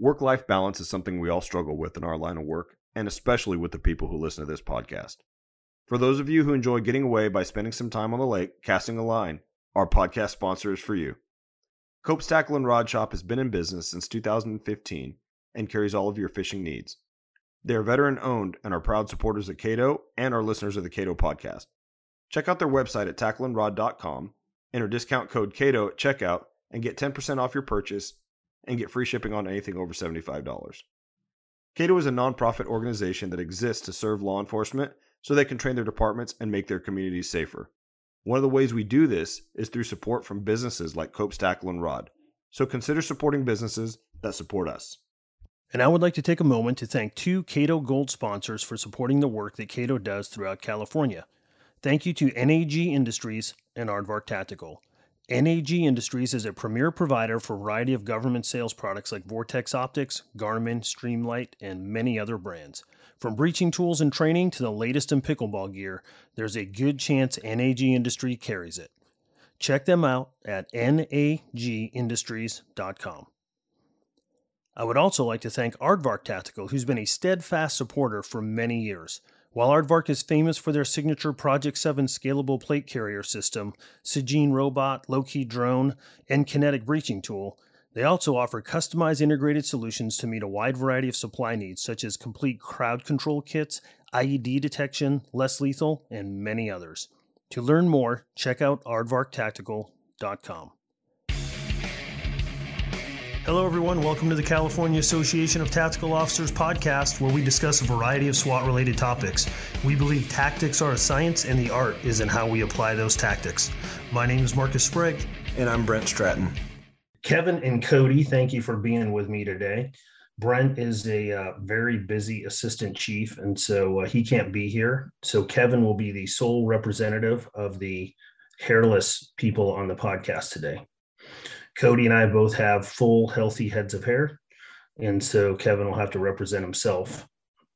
Work life balance is something we all struggle with in our line of work, and especially with the people who listen to this podcast. For those of you who enjoy getting away by spending some time on the lake casting a line, our podcast sponsor is for you. Cope's Tackle and Rod Shop has been in business since 2015 and carries all of your fishing needs. They are veteran owned and are proud supporters of Cato and our listeners of the Cato podcast. Check out their website at tackleandrod.com, enter discount code Cato at checkout, and get 10% off your purchase and get free shipping on anything over $75. Cato is a nonprofit organization that exists to serve law enforcement so they can train their departments and make their communities safer. One of the ways we do this is through support from businesses like Cope's Tackle and Rod. So consider supporting businesses that support us. And I would like to take a moment to thank two Cato Gold sponsors for supporting the work that Cato does throughout California. Thank you to NAG Industries and Aardvark Tactical. NAG Industries is a premier provider for a variety of government sales products like Vortex Optics, Garmin, Streamlight, and many other brands. From breaching tools and training to the latest in pickleball gear, there's a good chance NAG Industry carries it. Check them out at nagindustries.com. I would also like to thank Aardvark Tactical, who's been a steadfast supporter for many years. While Aardvark is famous for their signature Project 7 scalable plate carrier system, Sigine robot, low key drone, and kinetic breaching tool, they also offer customized integrated solutions to meet a wide variety of supply needs, such as complete crowd control kits, IED detection, less lethal, and many others. To learn more, check out aardvarktactical.com. Hello, everyone. Welcome to the California Association of Tactical Officers podcast, where we discuss a variety of SWAT related topics. We believe tactics are a science, and the art is in how we apply those tactics. My name is Marcus Sprague. And I'm Brent Stratton. Kevin and Cody, thank you for being with me today. Brent is a uh, very busy assistant chief, and so uh, he can't be here. So Kevin will be the sole representative of the hairless people on the podcast today. Cody and I both have full, healthy heads of hair. And so Kevin will have to represent himself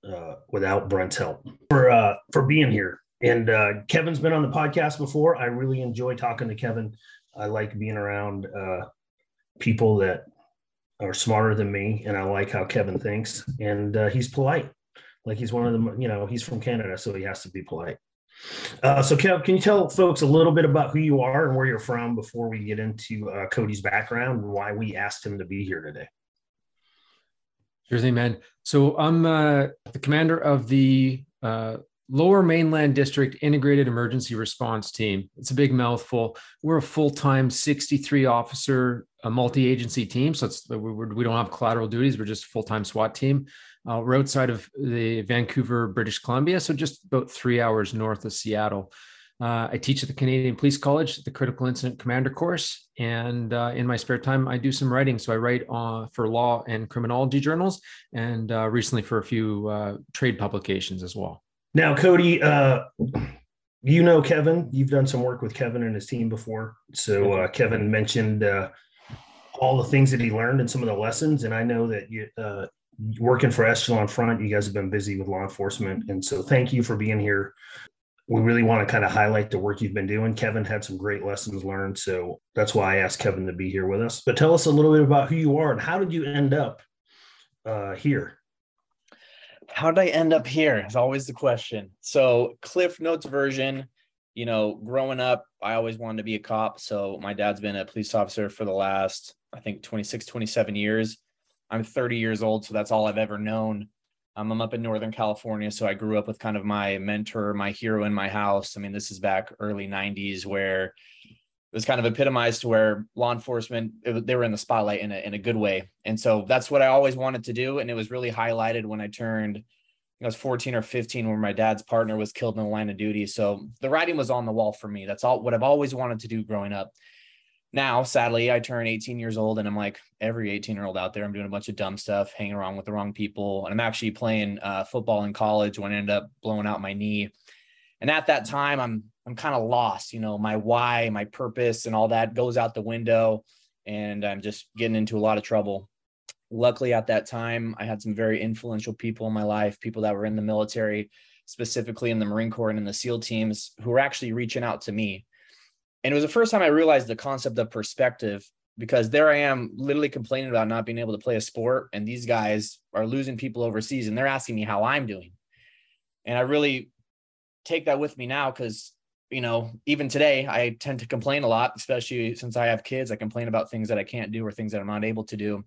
uh, without Brent's help for uh, for being here. And uh, Kevin's been on the podcast before. I really enjoy talking to Kevin. I like being around uh, people that are smarter than me, and I like how Kevin thinks. And uh, he's polite. Like he's one of the, You know, he's from Canada, so he has to be polite. Uh, so, Kev, can you tell folks a little bit about who you are and where you're from before we get into uh, Cody's background and why we asked him to be here today? Sure thing, man. So, I'm uh, the commander of the uh, Lower Mainland District Integrated Emergency Response Team. It's a big mouthful. We're a full time 63 officer, a multi agency team. So, it's, we don't have collateral duties, we're just a full time SWAT team. Uh, we're outside of the Vancouver, British Columbia, so just about three hours north of Seattle. Uh, I teach at the Canadian Police College, the Critical Incident Commander course, and uh, in my spare time, I do some writing. So I write uh, for law and criminology journals, and uh, recently for a few uh, trade publications as well. Now, Cody, you know Kevin. You've done some work with Kevin and his team before. So Kevin mentioned all the things that he learned and some of the lessons, and I know that you working for Echelon Front, you guys have been busy with law enforcement. And so thank you for being here. We really want to kind of highlight the work you've been doing. Kevin had some great lessons learned. So that's why I asked Kevin to be here with us. But tell us a little bit about who you are and how did you end up uh, here? How did I end up here? Is always the question. So, Cliff Notes version, you know, growing up, I always wanted to be a cop. So, my dad's been a police officer for the last, I think, 26, 27 years I'm 30 years old, so that's all I've ever known. Um, I'm up in Northern California, so I grew up with kind of my mentor, my hero in my house. I mean, this is back early 90s where it was kind of epitomized to where law enforcement it, they were in the spotlight in a in a good way, and so that's what I always wanted to do. And it was really highlighted when I turned. I was 14 or 15 when my dad's partner was killed in the line of duty. So the writing was on the wall for me. That's all what I've always wanted to do growing up now sadly i turn 18 years old and i'm like every 18 year old out there i'm doing a bunch of dumb stuff hanging around with the wrong people and i'm actually playing uh, football in college when i ended up blowing out my knee. And at that time i'm i'm kind of lost you know my why my purpose and all that goes out the window and i'm just getting into a lot of trouble. Luckily at that time i had some very influential people in my life people that were in the military specifically in the marine corps and in the seal teams who were actually reaching out to me and it was the first time I realized the concept of perspective because there I am literally complaining about not being able to play a sport. And these guys are losing people overseas and they're asking me how I'm doing. And I really take that with me now because, you know, even today I tend to complain a lot, especially since I have kids. I complain about things that I can't do or things that I'm not able to do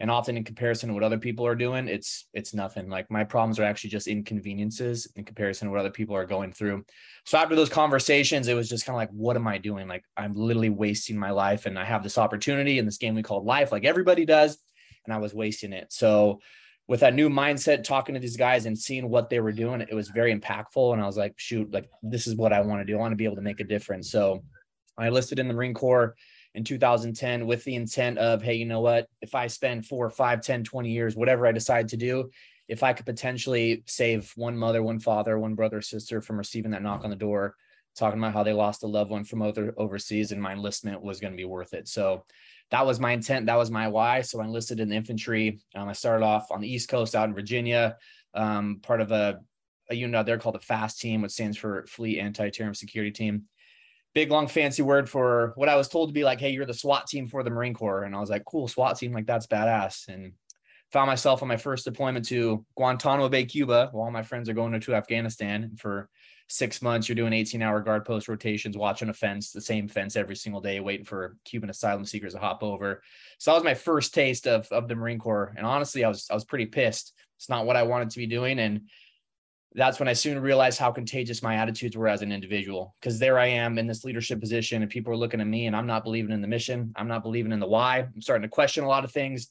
and often in comparison to what other people are doing it's it's nothing. Like my problems are actually just inconveniences in comparison to what other people are going through. So after those conversations it was just kind of like what am i doing? Like i'm literally wasting my life and i have this opportunity in this game we call life like everybody does and i was wasting it. So with that new mindset talking to these guys and seeing what they were doing it was very impactful and i was like shoot like this is what i want to do. I want to be able to make a difference. So i enlisted in the marine corps in 2010 with the intent of, hey, you know what? If I spend four, five, 10, 20 years, whatever I decide to do, if I could potentially save one mother, one father, one brother, sister from receiving that knock on the door, talking about how they lost a loved one from other overseas and my enlistment was going to be worth it. So that was my intent. That was my why. So I enlisted in the infantry. Um, I started off on the East Coast out in Virginia, um, part of a, a unit out there called the FAST team, which stands for Fleet Anti-Terrorism Security Team big long fancy word for what I was told to be like, hey, you're the SWAT team for the Marine Corps. And I was like, cool, SWAT team, like that's badass. And found myself on my first deployment to Guantanamo Bay, Cuba, while all my friends are going to Afghanistan. For six months, you're doing 18 hour guard post rotations, watching a fence, the same fence every single day, waiting for Cuban asylum seekers to hop over. So that was my first taste of, of the Marine Corps. And honestly, I was, I was pretty pissed. It's not what I wanted to be doing. And that's when I soon realized how contagious my attitudes were as an individual. Because there I am in this leadership position, and people are looking at me, and I'm not believing in the mission. I'm not believing in the why. I'm starting to question a lot of things,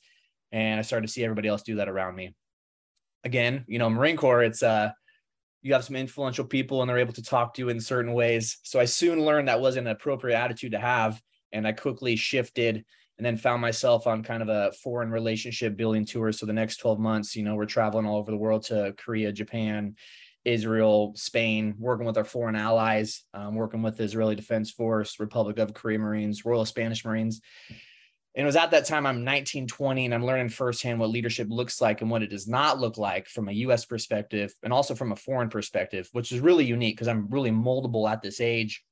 and I started to see everybody else do that around me. Again, you know, Marine Corps, it's uh, you have some influential people, and they're able to talk to you in certain ways. So I soon learned that wasn't an appropriate attitude to have, and I quickly shifted and then found myself on kind of a foreign relationship building tour. So the next 12 months, you know, we're traveling all over the world to Korea, Japan, Israel, Spain, working with our foreign allies, um, working with the Israeli Defense Force, Republic of Korea Marines, Royal Spanish Marines. And it was at that time I'm 19, 20, and I'm learning firsthand what leadership looks like and what it does not look like from a US perspective and also from a foreign perspective, which is really unique because I'm really moldable at this age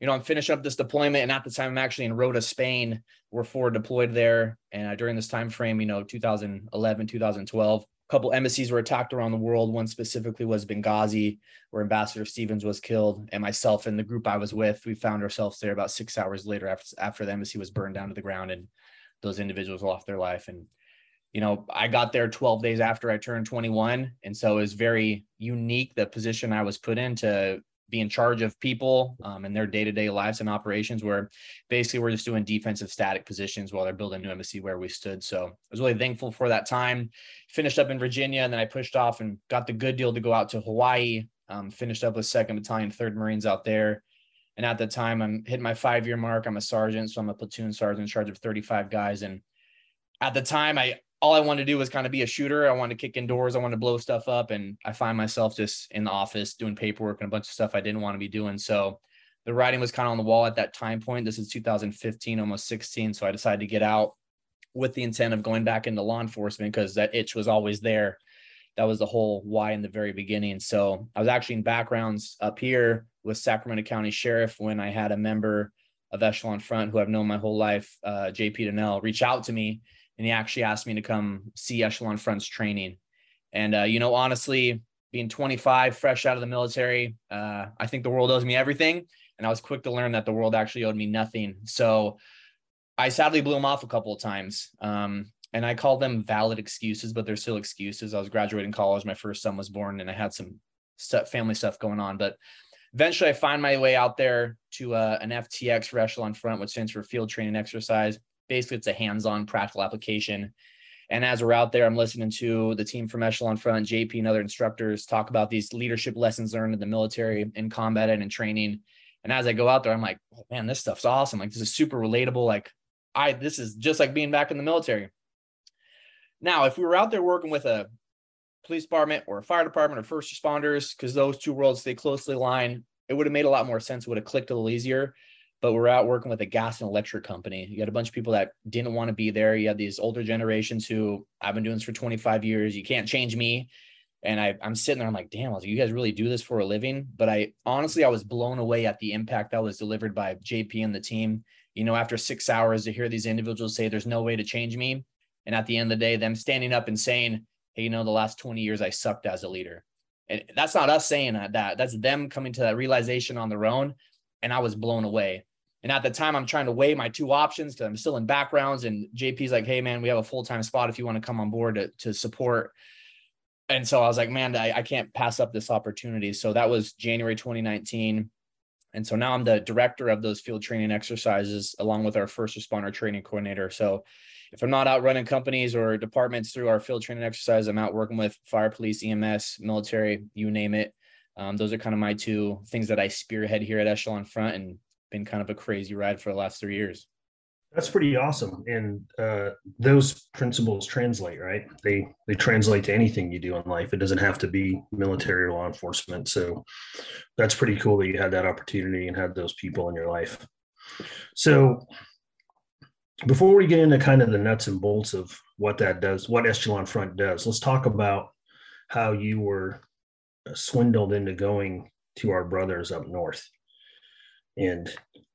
you know, I'm finishing up this deployment, and at the time, I'm actually in Rota, Spain. We're forward deployed there, and uh, during this time frame, you know, 2011, 2012, a couple embassies were attacked around the world. One specifically was Benghazi, where Ambassador Stevens was killed, and myself and the group I was with, we found ourselves there about six hours later after after the embassy was burned down to the ground, and those individuals lost their life. And you know, I got there 12 days after I turned 21, and so it was very unique the position I was put in to be in charge of people um, and their day-to-day lives and operations where basically we're just doing defensive static positions while they're building new embassy where we stood. So i was really thankful for that time finished up in virginia and then i pushed off and got the good deal to go out to hawaii um, finished up with second battalion third marines out there. And at the time i'm hitting my five year mark. I'm a sergeant so i'm a platoon sergeant in charge of 35 guys. And at the time i all I wanted to do was kind of be a shooter. I wanted to kick indoors. I wanted to blow stuff up. And I find myself just in the office doing paperwork and a bunch of stuff I didn't want to be doing. So the writing was kind of on the wall at that time point. This is 2015, almost 16. So I decided to get out with the intent of going back into law enforcement because that itch was always there. That was the whole why in the very beginning. So I was actually in backgrounds up here with Sacramento County Sheriff when I had a member of Echelon Front who I've known my whole life, uh, JP Dinnell, reach out to me and he actually asked me to come see Echelon Front's training. And uh, you know, honestly, being 25, fresh out of the military, uh, I think the world owes me everything. And I was quick to learn that the world actually owed me nothing. So I sadly blew him off a couple of times. Um, and I call them valid excuses, but they're still excuses. I was graduating college, my first son was born, and I had some stuff, family stuff going on. But eventually, I find my way out there to uh, an FTX for Echelon Front, which stands for Field Training Exercise basically it's a hands-on practical application. And as we're out there, I'm listening to the team from Echelon Front, JP, and other instructors talk about these leadership lessons learned in the military, in combat, and in training. And as I go out there, I'm like, oh, man, this stuff's awesome. Like this is super relatable. Like I, this is just like being back in the military. Now, if we were out there working with a police department or a fire department or first responders, because those two worlds stay closely aligned, it would have made a lot more sense. It would have clicked a little easier but we're out working with a gas and electric company. You got a bunch of people that didn't want to be there. You had these older generations who I've been doing this for 25 years. You can't change me. And I, I'm sitting there, I'm like, damn, you guys really do this for a living? But I honestly, I was blown away at the impact that was delivered by JP and the team. You know, after six hours to hear these individuals say there's no way to change me. And at the end of the day, them standing up and saying, hey, you know, the last 20 years I sucked as a leader. And that's not us saying that, that's them coming to that realization on their own. And I was blown away. And at the time, I'm trying to weigh my two options because I'm still in backgrounds. And JP's like, hey, man, we have a full time spot if you want to come on board to, to support and so I was like, man, I, I can't pass up this opportunity. So that was January 2019. And so now I'm the director of those field training exercises along with our first responder training coordinator. So if I'm not out running companies or departments through our field training exercise, I'm out working with fire, police, EMS, military, you name it. Um, those are kind of my two things that I spearhead here at Echelon Front and been kind of a crazy ride for the last three years. That's pretty awesome, and uh, those principles translate, right? They they translate to anything you do in life. It doesn't have to be military or law enforcement. So that's pretty cool that you had that opportunity and had those people in your life. So before we get into kind of the nuts and bolts of what that does, what Echelon Front does, let's talk about how you were swindled into going to our brothers up north and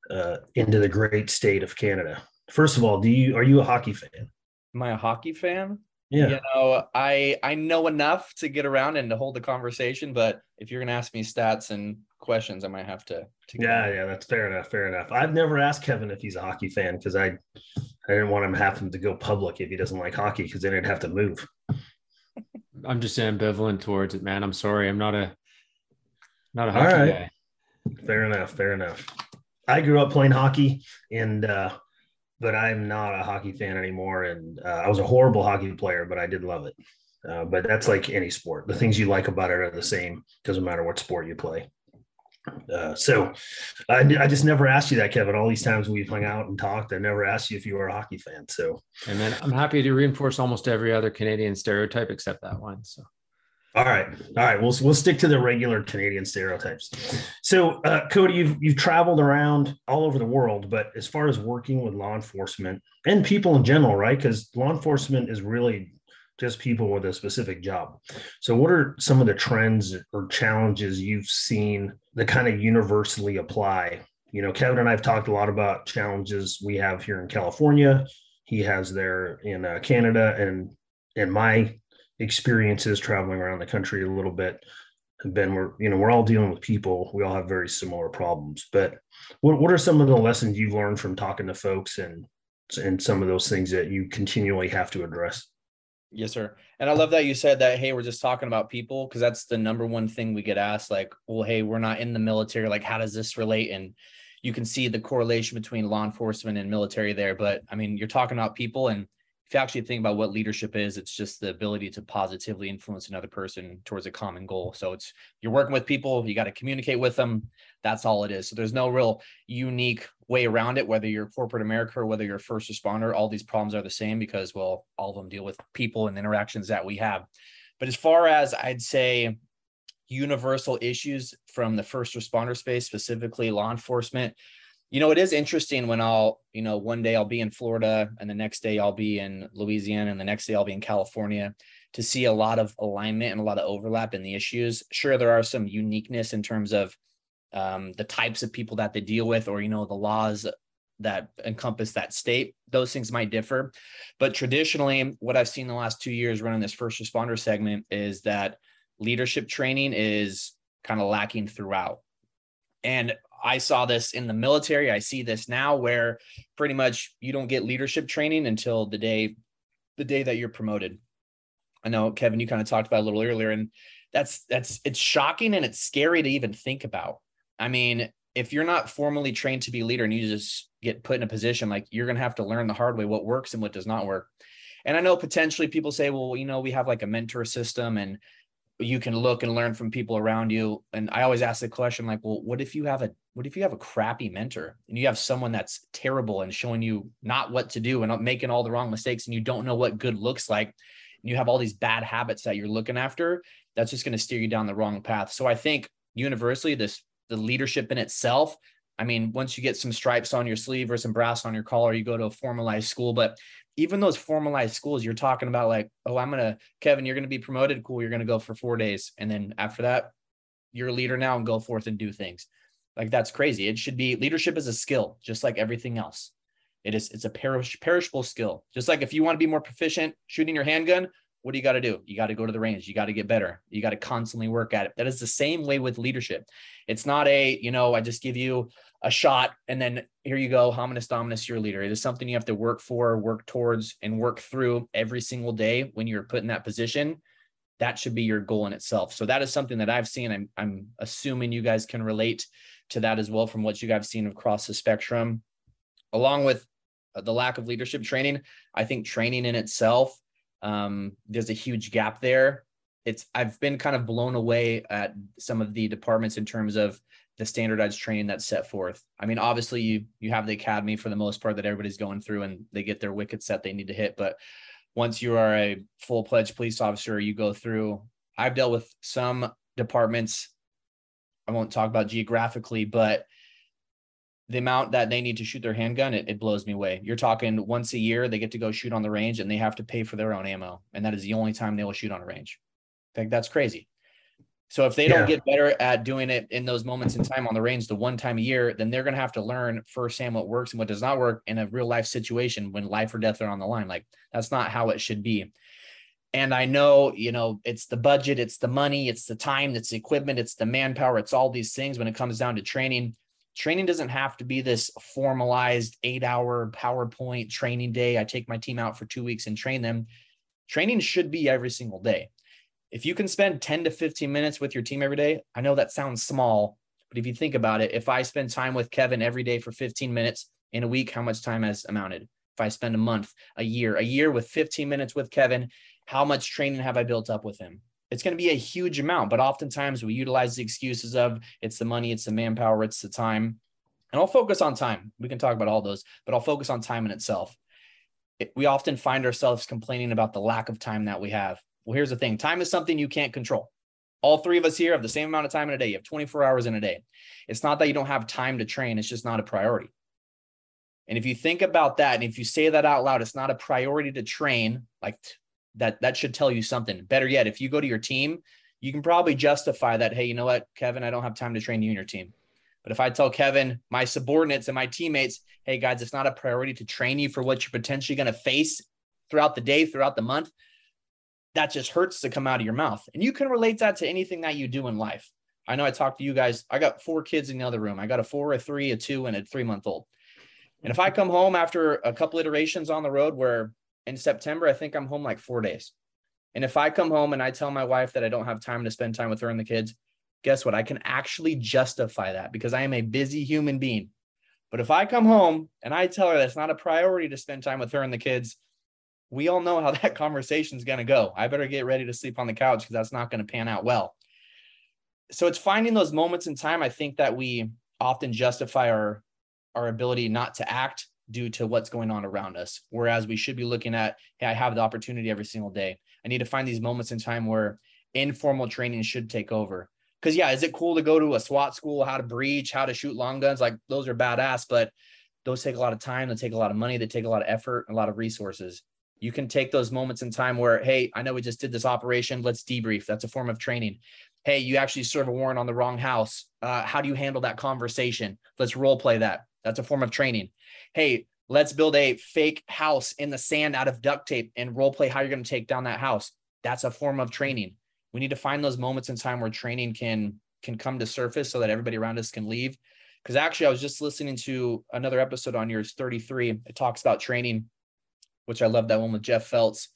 uh, into the great state of Canada. First of all, do you are you a hockey fan? Am I a hockey fan? Yeah. You know, I I know enough to get around and to hold the conversation, but if you're gonna ask me stats and questions, I might have to. to yeah, yeah, that's fair enough. Fair enough. I've never asked Kevin if he's a hockey fan because I I didn't want him having to go public if he doesn't like hockey because then he'd have to move. I'm just ambivalent towards it, man. I'm sorry. I'm not a not a hockey right. guy. Fair enough. Fair enough. I grew up playing hockey, and uh, but I'm not a hockey fan anymore. And uh, I was a horrible hockey player, but I did love it. Uh, but that's like any sport. The things you like about it are the same. Doesn't matter what sport you play. Uh, so I, I, just never asked you that, Kevin. All these times we've hung out and talked, I never asked you if you were a hockey fan. So, and then I'm happy to reinforce almost every other Canadian stereotype except that one. So, all right, all right. We'll we'll stick to the regular Canadian stereotypes. So, uh, Cody, you've you've traveled around all over the world, but as far as working with law enforcement and people in general, right? Because law enforcement is really just people with a specific job. So, what are some of the trends or challenges you've seen that kind of universally apply? You know, Kevin and I have talked a lot about challenges we have here in California. He has there in uh, Canada, and in my experiences traveling around the country a little bit. Have been we're you know we're all dealing with people. We all have very similar problems but what, what are some of the lessons you've learned from talking to folks and and some of those things that you continually have to address? Yes sir. And i love that you said that hey we're just talking about people because that's the number one thing we get asked like well hey we're not in the military like how does this relate? And you can see the correlation between law enforcement and military there but i mean you're talking about people and if you actually think about what leadership is, it's just the ability to positively influence another person towards a common goal. So it's you're working with people, you got to communicate with them. That's all it is. So there's no real unique way around it, whether you're corporate America or whether you're a first responder, all these problems are the same because, well, all of them deal with people and interactions that we have. But as far as I'd say, universal issues from the first responder space, specifically law enforcement, you know, it is interesting when I'll, you know, one day I'll be in Florida and the next day I'll be in Louisiana and the next day I'll be in California to see a lot of alignment and a lot of overlap in the issues. Sure, there are some uniqueness in terms of um, the types of people that they deal with or, you know, the laws that encompass that state. Those things might differ. But traditionally, what I've seen the last two years running this first responder segment is that leadership training is kind of lacking throughout. And I saw this in the military. I see this now where pretty much you don't get leadership training until the day the day that you're promoted. I know Kevin you kind of talked about a little earlier and that's that's it's shocking and it's scary to even think about. I mean, if you're not formally trained to be a leader and you just get put in a position like you're going to have to learn the hard way what works and what does not work. And I know potentially people say, well, you know, we have like a mentor system and you can look and learn from people around you. And I always ask the question, like, well, what if you have a what if you have a crappy mentor and you have someone that's terrible and showing you not what to do and making all the wrong mistakes and you don't know what good looks like and you have all these bad habits that you're looking after that's just going to steer you down the wrong path so i think universally this the leadership in itself I mean, once you get some stripes on your sleeve or some brass on your collar, you go to a formalized school. But even those formalized schools, you're talking about like, oh, I'm gonna, Kevin, you're gonna be promoted. Cool, you're gonna go for four days, and then after that, you're a leader now and go forth and do things. Like that's crazy. It should be leadership is a skill, just like everything else. It is it's a perish, perishable skill. Just like if you want to be more proficient shooting your handgun, what do you got to do? You got to go to the range. You got to get better. You got to constantly work at it. That is the same way with leadership. It's not a, you know, I just give you a shot and then here you go, hominis dominus, you're leader. It is something you have to work for, work towards, and work through every single day when you're put in that position. That should be your goal in itself. So that is something that I've seen. I'm, I'm assuming you guys can relate to that as well from what you guys have seen across the spectrum, along with uh, the lack of leadership training. I think training in itself um, there's a huge gap there. It's I've been kind of blown away at some of the departments in terms of the standardized training that's set forth. I mean, obviously you you have the academy for the most part that everybody's going through and they get their wicket set they need to hit. But once you are a full pledged police officer, you go through. I've dealt with some departments. I won't talk about geographically, but the amount that they need to shoot their handgun, it, it blows me away. You're talking once a year, they get to go shoot on the range and they have to pay for their own ammo. And that is the only time they will shoot on a range. Think that's crazy. So if they yeah. don't get better at doing it in those moments in time on the range, the one time a year, then they're going to have to learn firsthand what works and what does not work in a real life situation when life or death are on the line. Like that's not how it should be. And I know, you know, it's the budget, it's the money, it's the time, it's the equipment, it's the manpower, it's all these things when it comes down to training training doesn't have to be this formalized eight hour PowerPoint training day. I take my team out for two weeks and train them. Training should be every single day. If you can spend 10 to 15 minutes with your team every day, I know that sounds small, but if you think about it, if I spend time with Kevin every day for 15 minutes in a week, how much time has amounted? If I spend a month, a year, a year with 15 minutes with Kevin, how much training have I built up with him? it's going to be a huge amount. But oftentimes we utilize the excuses of it's the money, it's the manpower, it's the time. And I'll focus on time. We can talk about all those, but I'll focus on time in itself. It, we often find ourselves complaining about the lack of time that we have. Well, here's the thing time is something you can't control. All three of us here have the same amount of time in a day. You have 24 hours in a day. It's not that you don't have time to train, it's just not a priority. And if you think about that, and if you say that out loud, it's not a priority to train, like that that should tell you something. Better yet, if you go to your team, you can probably justify that. Hey, you know what, Kevin, I don't have time to train you and your team. But if I tell Kevin, my subordinates and my teammates, hey guys, it's not a priority to train you for what you're potentially going to face throughout the day, throughout the month, that just hurts to come out of your mouth. And you can relate that to anything that you do in life. I know I talked to you guys. I got four kids in the other room. I got a four, a three, a two, and a three month old. And if I come home after a couple iterations on the road where in September, I think I'm home like four days. And if I come home and I tell my wife that I don't have time to spend time with her and the kids, guess what? I can actually justify that because I am a busy human being. But if I come home and I tell her that's not a priority to spend time with her and the kids, we all know how that conversation is going to go. I better get ready to sleep on the couch because that's not going to pan out well. So it's finding those moments in time. I think that we often justify our our ability not to act due to what's going on around us. Whereas we should be looking at, hey, I have the opportunity every single day. I need to find these moments in time where informal training should take over. Because yeah, is it cool to go to a SWAT school, how to breach, how to shoot long guns? Like those are badass, but those take a lot of time, they take a lot of money, they take a lot of effort, a lot of resources. You can take those moments in time where, hey, I know we just did this operation. Let's debrief. That's a form of training. Hey, you actually serve a warrant on the wrong house. Uh, how do you handle that conversation? Let's role play that. That's a form of training. Hey, let's build a fake house in the sand out of duct tape and role play how you're going to take down that house. That's a form of training. We need to find those moments in time where training can can come to surface so that everybody around us can leave. Because actually, I was just listening to another episode on yours 33. It talks about training, which I love that one with Jeff Feltz.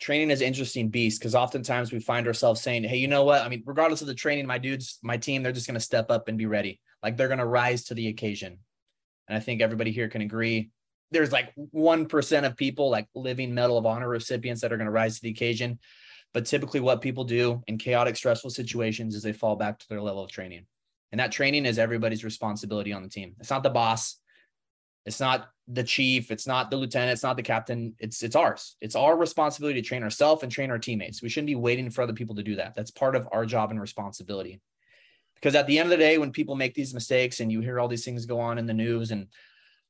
Training is interesting beast because oftentimes we find ourselves saying, Hey, you know what? I mean, regardless of the training, my dudes, my team, they're just going to step up and be ready. Like they're going to rise to the occasion and I think everybody here can agree there's like 1% of people like living medal of honor recipients that are going to rise to the occasion but typically what people do in chaotic stressful situations is they fall back to their level of training and that training is everybody's responsibility on the team it's not the boss it's not the chief it's not the lieutenant it's not the captain it's it's ours it's our responsibility to train ourselves and train our teammates we shouldn't be waiting for other people to do that that's part of our job and responsibility Because at the end of the day, when people make these mistakes and you hear all these things go on in the news and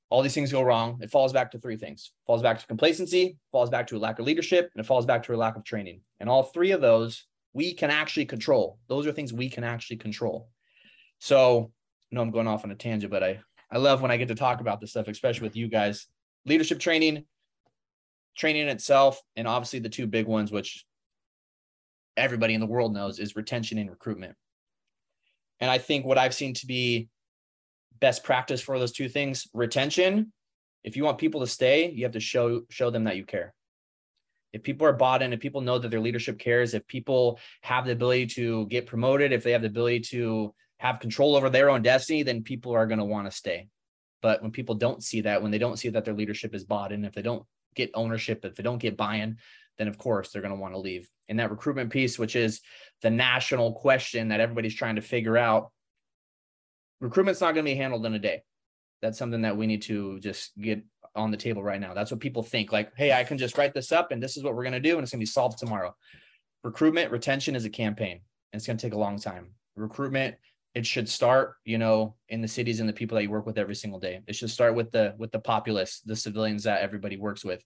all these things go wrong, it falls back to three things. It falls back to complacency, falls back to a lack of leadership, and it falls back to a lack of training. And all three of those we can actually control. Those are things we can actually control. So, no, I'm going off on a tangent, but I I love when I get to talk about this stuff, especially with you guys. Leadership training, training itself, and obviously the two big ones, which everybody in the world knows, is retention and recruitment. And I think what I've seen to be best practice for those two things retention if you want people to stay you have to show show them that you care if people are bought in if people know that their leadership cares if people have the ability to get promoted if they have the ability to have control over their own destiny then people are going to want to stay but when people don't see that when they don't see that their leadership is bought in if they don't get ownership if they don't get buy-in then of course they're going to want to leave and that recruitment piece which is the national question that everybody's trying to figure out recruitment's not going to be handled in a day. That's something that we need to just get on the table right now. That's what people think like, hey, I can just write this up and this is what we're going to do and it's going to be solved tomorrow. Recruitment, retention is a campaign. And it's going to take a long time. Recruitment, it should start, you know, in the cities and the people that you work with every single day. It should start with the with the populace, the civilians that everybody works with.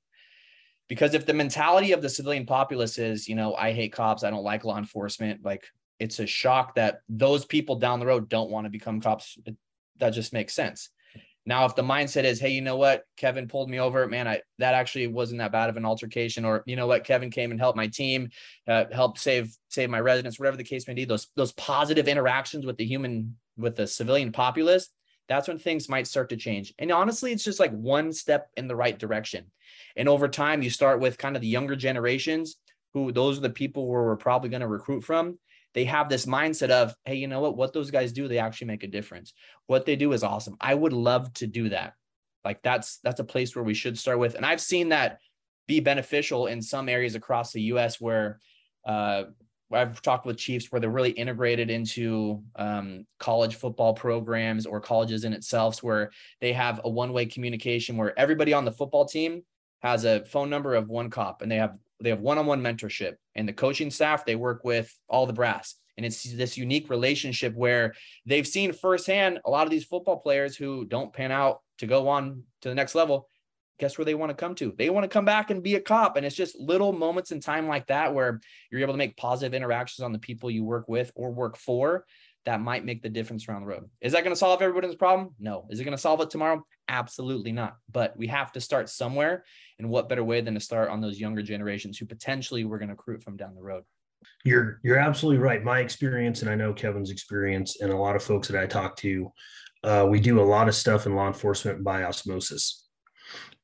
Because if the mentality of the civilian populace is, you know, I hate cops, I don't like law enforcement, like it's a shock that those people down the road don't want to become cops. That just makes sense. Now, if the mindset is, hey, you know what, Kevin pulled me over, man, I that actually wasn't that bad of an altercation, or you know what, Kevin came and helped my team, uh, help save save my residents, whatever the case may be. Those those positive interactions with the human with the civilian populace, that's when things might start to change. And honestly, it's just like one step in the right direction. And over time, you start with kind of the younger generations, who those are the people where we're probably going to recruit from they have this mindset of, hey, you know what? What those guys do, they actually make a difference. What they do is awesome. I would love to do that. Like that's that's a place where we should start with. And I've seen that be beneficial in some areas across the U.S. where uh, I've talked with Chiefs where they're really integrated into um, college football programs or colleges in itself, where they have a one-way communication where everybody on the football team has a phone number of one cop and they have they have one-on-one mentorship and the coaching staff they work with all the brass. And it's this unique relationship where they've seen firsthand a lot of these football players who don't pan out to go on to the next level. Guess where they want to come to? They want to come back and be a cop. And it's just little moments in time like that where you're able to make positive interactions on the people you work with or work for that might make the difference around the road. Is that going to solve everybody's problem? No. Is it going to solve it tomorrow? Absolutely not. But we have to start somewhere. And what better way than to start on those younger generations who potentially we're going to recruit from down the road? You're you're absolutely right. My experience, and I know Kevin's experience, and a lot of folks that I talk to, uh, we do a lot of stuff in law enforcement by osmosis,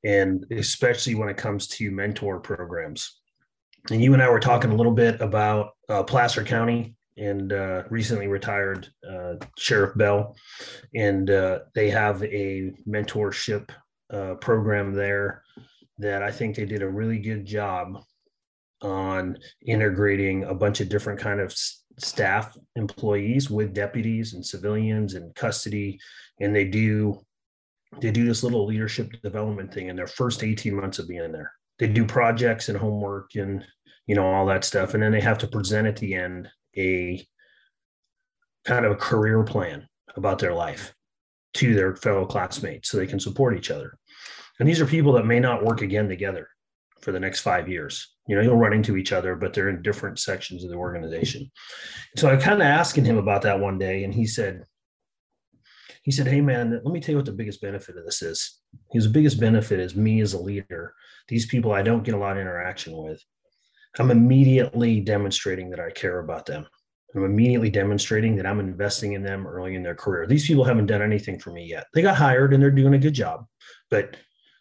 and especially when it comes to mentor programs. And you and I were talking a little bit about uh, Placer County and uh, recently retired uh, Sheriff Bell, and uh, they have a mentorship uh, program there that I think they did a really good job on integrating a bunch of different kind of staff employees with deputies and civilians and custody, and they do they do this little leadership development thing in their first 18 months of being there. They do projects and homework and you know all that stuff. And then they have to present at the end a kind of a career plan about their life to their fellow classmates so they can support each other. And these are people that may not work again together for the next five years. You know, you'll run into each other, but they're in different sections of the organization. So I kind of asking him about that one day, and he said, he said, Hey man, let me tell you what the biggest benefit of this is. His biggest benefit is me as a leader. These people I don't get a lot of interaction with. I'm immediately demonstrating that I care about them. I'm immediately demonstrating that I'm investing in them early in their career. These people haven't done anything for me yet. They got hired and they're doing a good job, but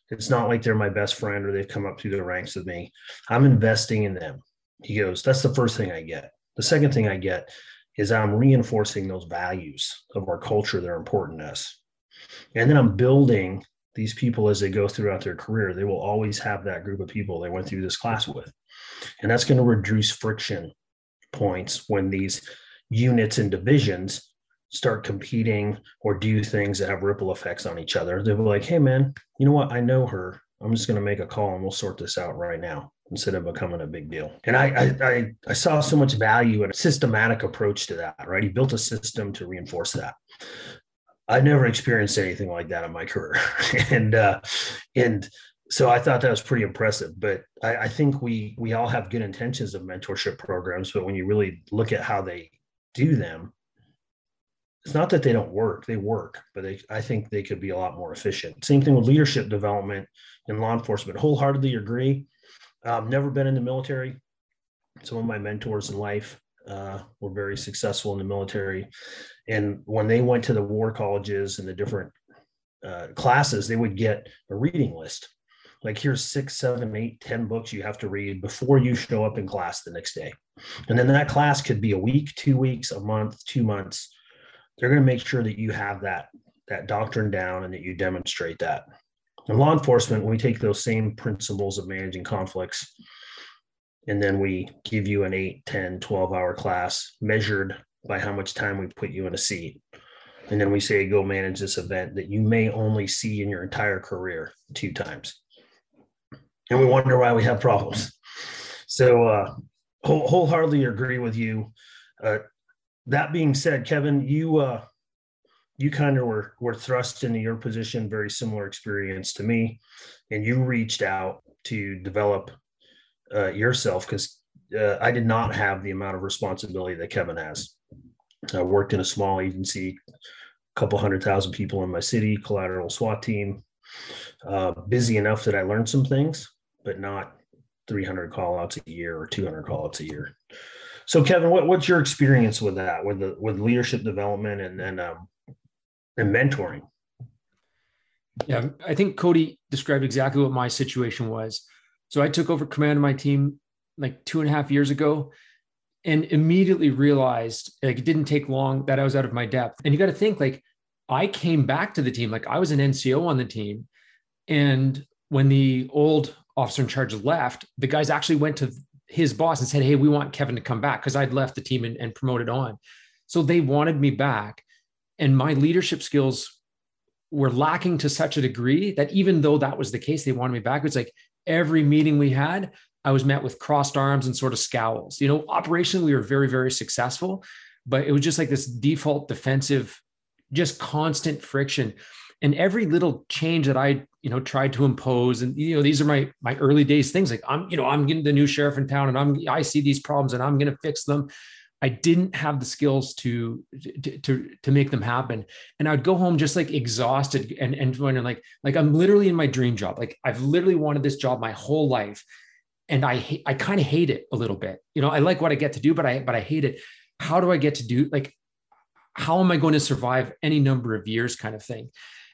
it's not like they're my best friend or they've come up through the ranks with me. I'm investing in them. He goes, That's the first thing I get. The second thing I get is I'm reinforcing those values of our culture that are important to us. And then I'm building these people as they go throughout their career. They will always have that group of people they went through this class with. And that's going to reduce friction points when these units and divisions start competing or do things that have ripple effects on each other. They'll be like, hey, man, you know what? I know her. I'm just going to make a call and we'll sort this out right now instead of becoming a big deal. And I, I, I, I saw so much value in a systematic approach to that, right? He built a system to reinforce that. I never experienced anything like that in my career. and, uh, and, so I thought that was pretty impressive. But I, I, think we we all have good intentions of mentorship programs, but when you really look at how they do them, it's not that they don't work; they work, but they, I think they could be a lot more efficient. Same thing with leadership development in law enforcement. Wholeheartedly agree. I've never been in the military. Some of my mentors in life uh, were very successful in the military, and when they went to the war colleges and the different uh, classes, they would get a reading list like here's six seven eight ten books you have to read before you show up in class the next day. And then that class could be a week two weeks a month two months. They're going to make sure that you have that that doctrine down and that you demonstrate that. In law enforcement we take those same principles of managing conflicts and then we give you an 8 10 12 hour class measured by how much time we put you in a seat and then we say go manage this event that you may only see in your entire career two times and we wonder why we have problems. So, uh, whole, wholeheartedly agree with you. Uh, that being said, Kevin, you uh, you kind of were were thrust into your position, very similar experience to me, and you reached out to develop uh, yourself because uh, I did not have the amount of responsibility that Kevin has. I worked in a small agency, a couple hundred thousand people in my city, collateral SWAT team. Uh, busy enough that I learned some things, but not 300 call outs a year or 200 call outs a year. So Kevin, what, what's your experience with that, with the, with leadership development and, and, um, and mentoring? Yeah, I think Cody described exactly what my situation was. So I took over command of my team like two and a half years ago and immediately realized like it didn't take long that I was out of my depth. And you got to think like I came back to the team, like I was an NCO on the team. And when the old officer in charge left, the guys actually went to his boss and said, Hey, we want Kevin to come back because I'd left the team and, and promoted on. So they wanted me back. And my leadership skills were lacking to such a degree that even though that was the case, they wanted me back. It's like every meeting we had, I was met with crossed arms and sort of scowls. You know, operationally, we were very, very successful, but it was just like this default defensive, just constant friction and every little change that i you know tried to impose and you know these are my my early days things like i'm you know i'm getting the new sheriff in town and i'm i see these problems and i'm going to fix them. I didn't have the skills to, to to to make them happen. And i'd go home just like exhausted and and wondering like like i'm literally in my dream job. Like i've literally wanted this job my whole life. And i i kind of hate it a little bit. You know i like what i get to do but i but i hate it. How do i get to do like how am i going to survive any number of years kind of thing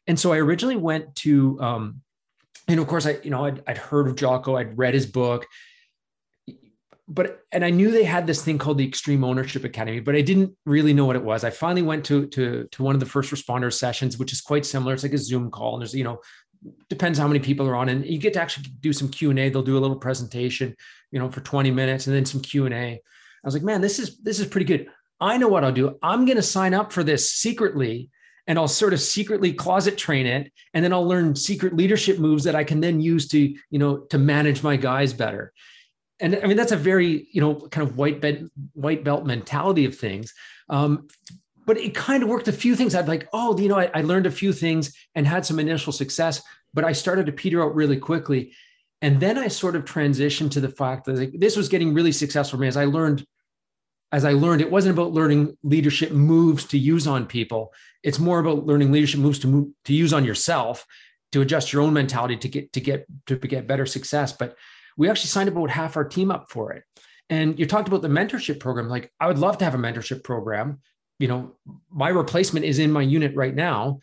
and so I originally went to, um, and of course, I, you know, I'd, I'd heard of Jocko, I'd read his book, but, and I knew they had this thing called the Extreme Ownership Academy, but I didn't really know what it was. I finally went to, to, to one of the first responder sessions, which is quite similar. It's like a Zoom call and there's, you know, depends how many people are on and you get to actually do some q&a they'll do a little presentation you know for 20 minutes and then some q&a i was like man this is this is pretty good. I know what i'll do. I'm going to sign up for this secretly and I'll sort of secretly closet train it and then I'll learn secret leadership moves that I can then use to you know to manage my guys better. And I mean that's a very you know kind of white belt white belt mentality of things. Um, but it kind of worked a few things. I'd like oh you know I, I learned a few things and had some initial success but I started to peter out really quickly. And then I sort of transitioned to the fact that this was getting really successful for me as I learned as I learned, it wasn't about learning leadership moves to use on people. It's more about learning leadership moves to move, to use on yourself, to adjust your own mentality to get to get to get better success. But we actually signed about half our team up for it. And you talked about the mentorship program. Like I would love to have a mentorship program. You know, my replacement is in my unit right now.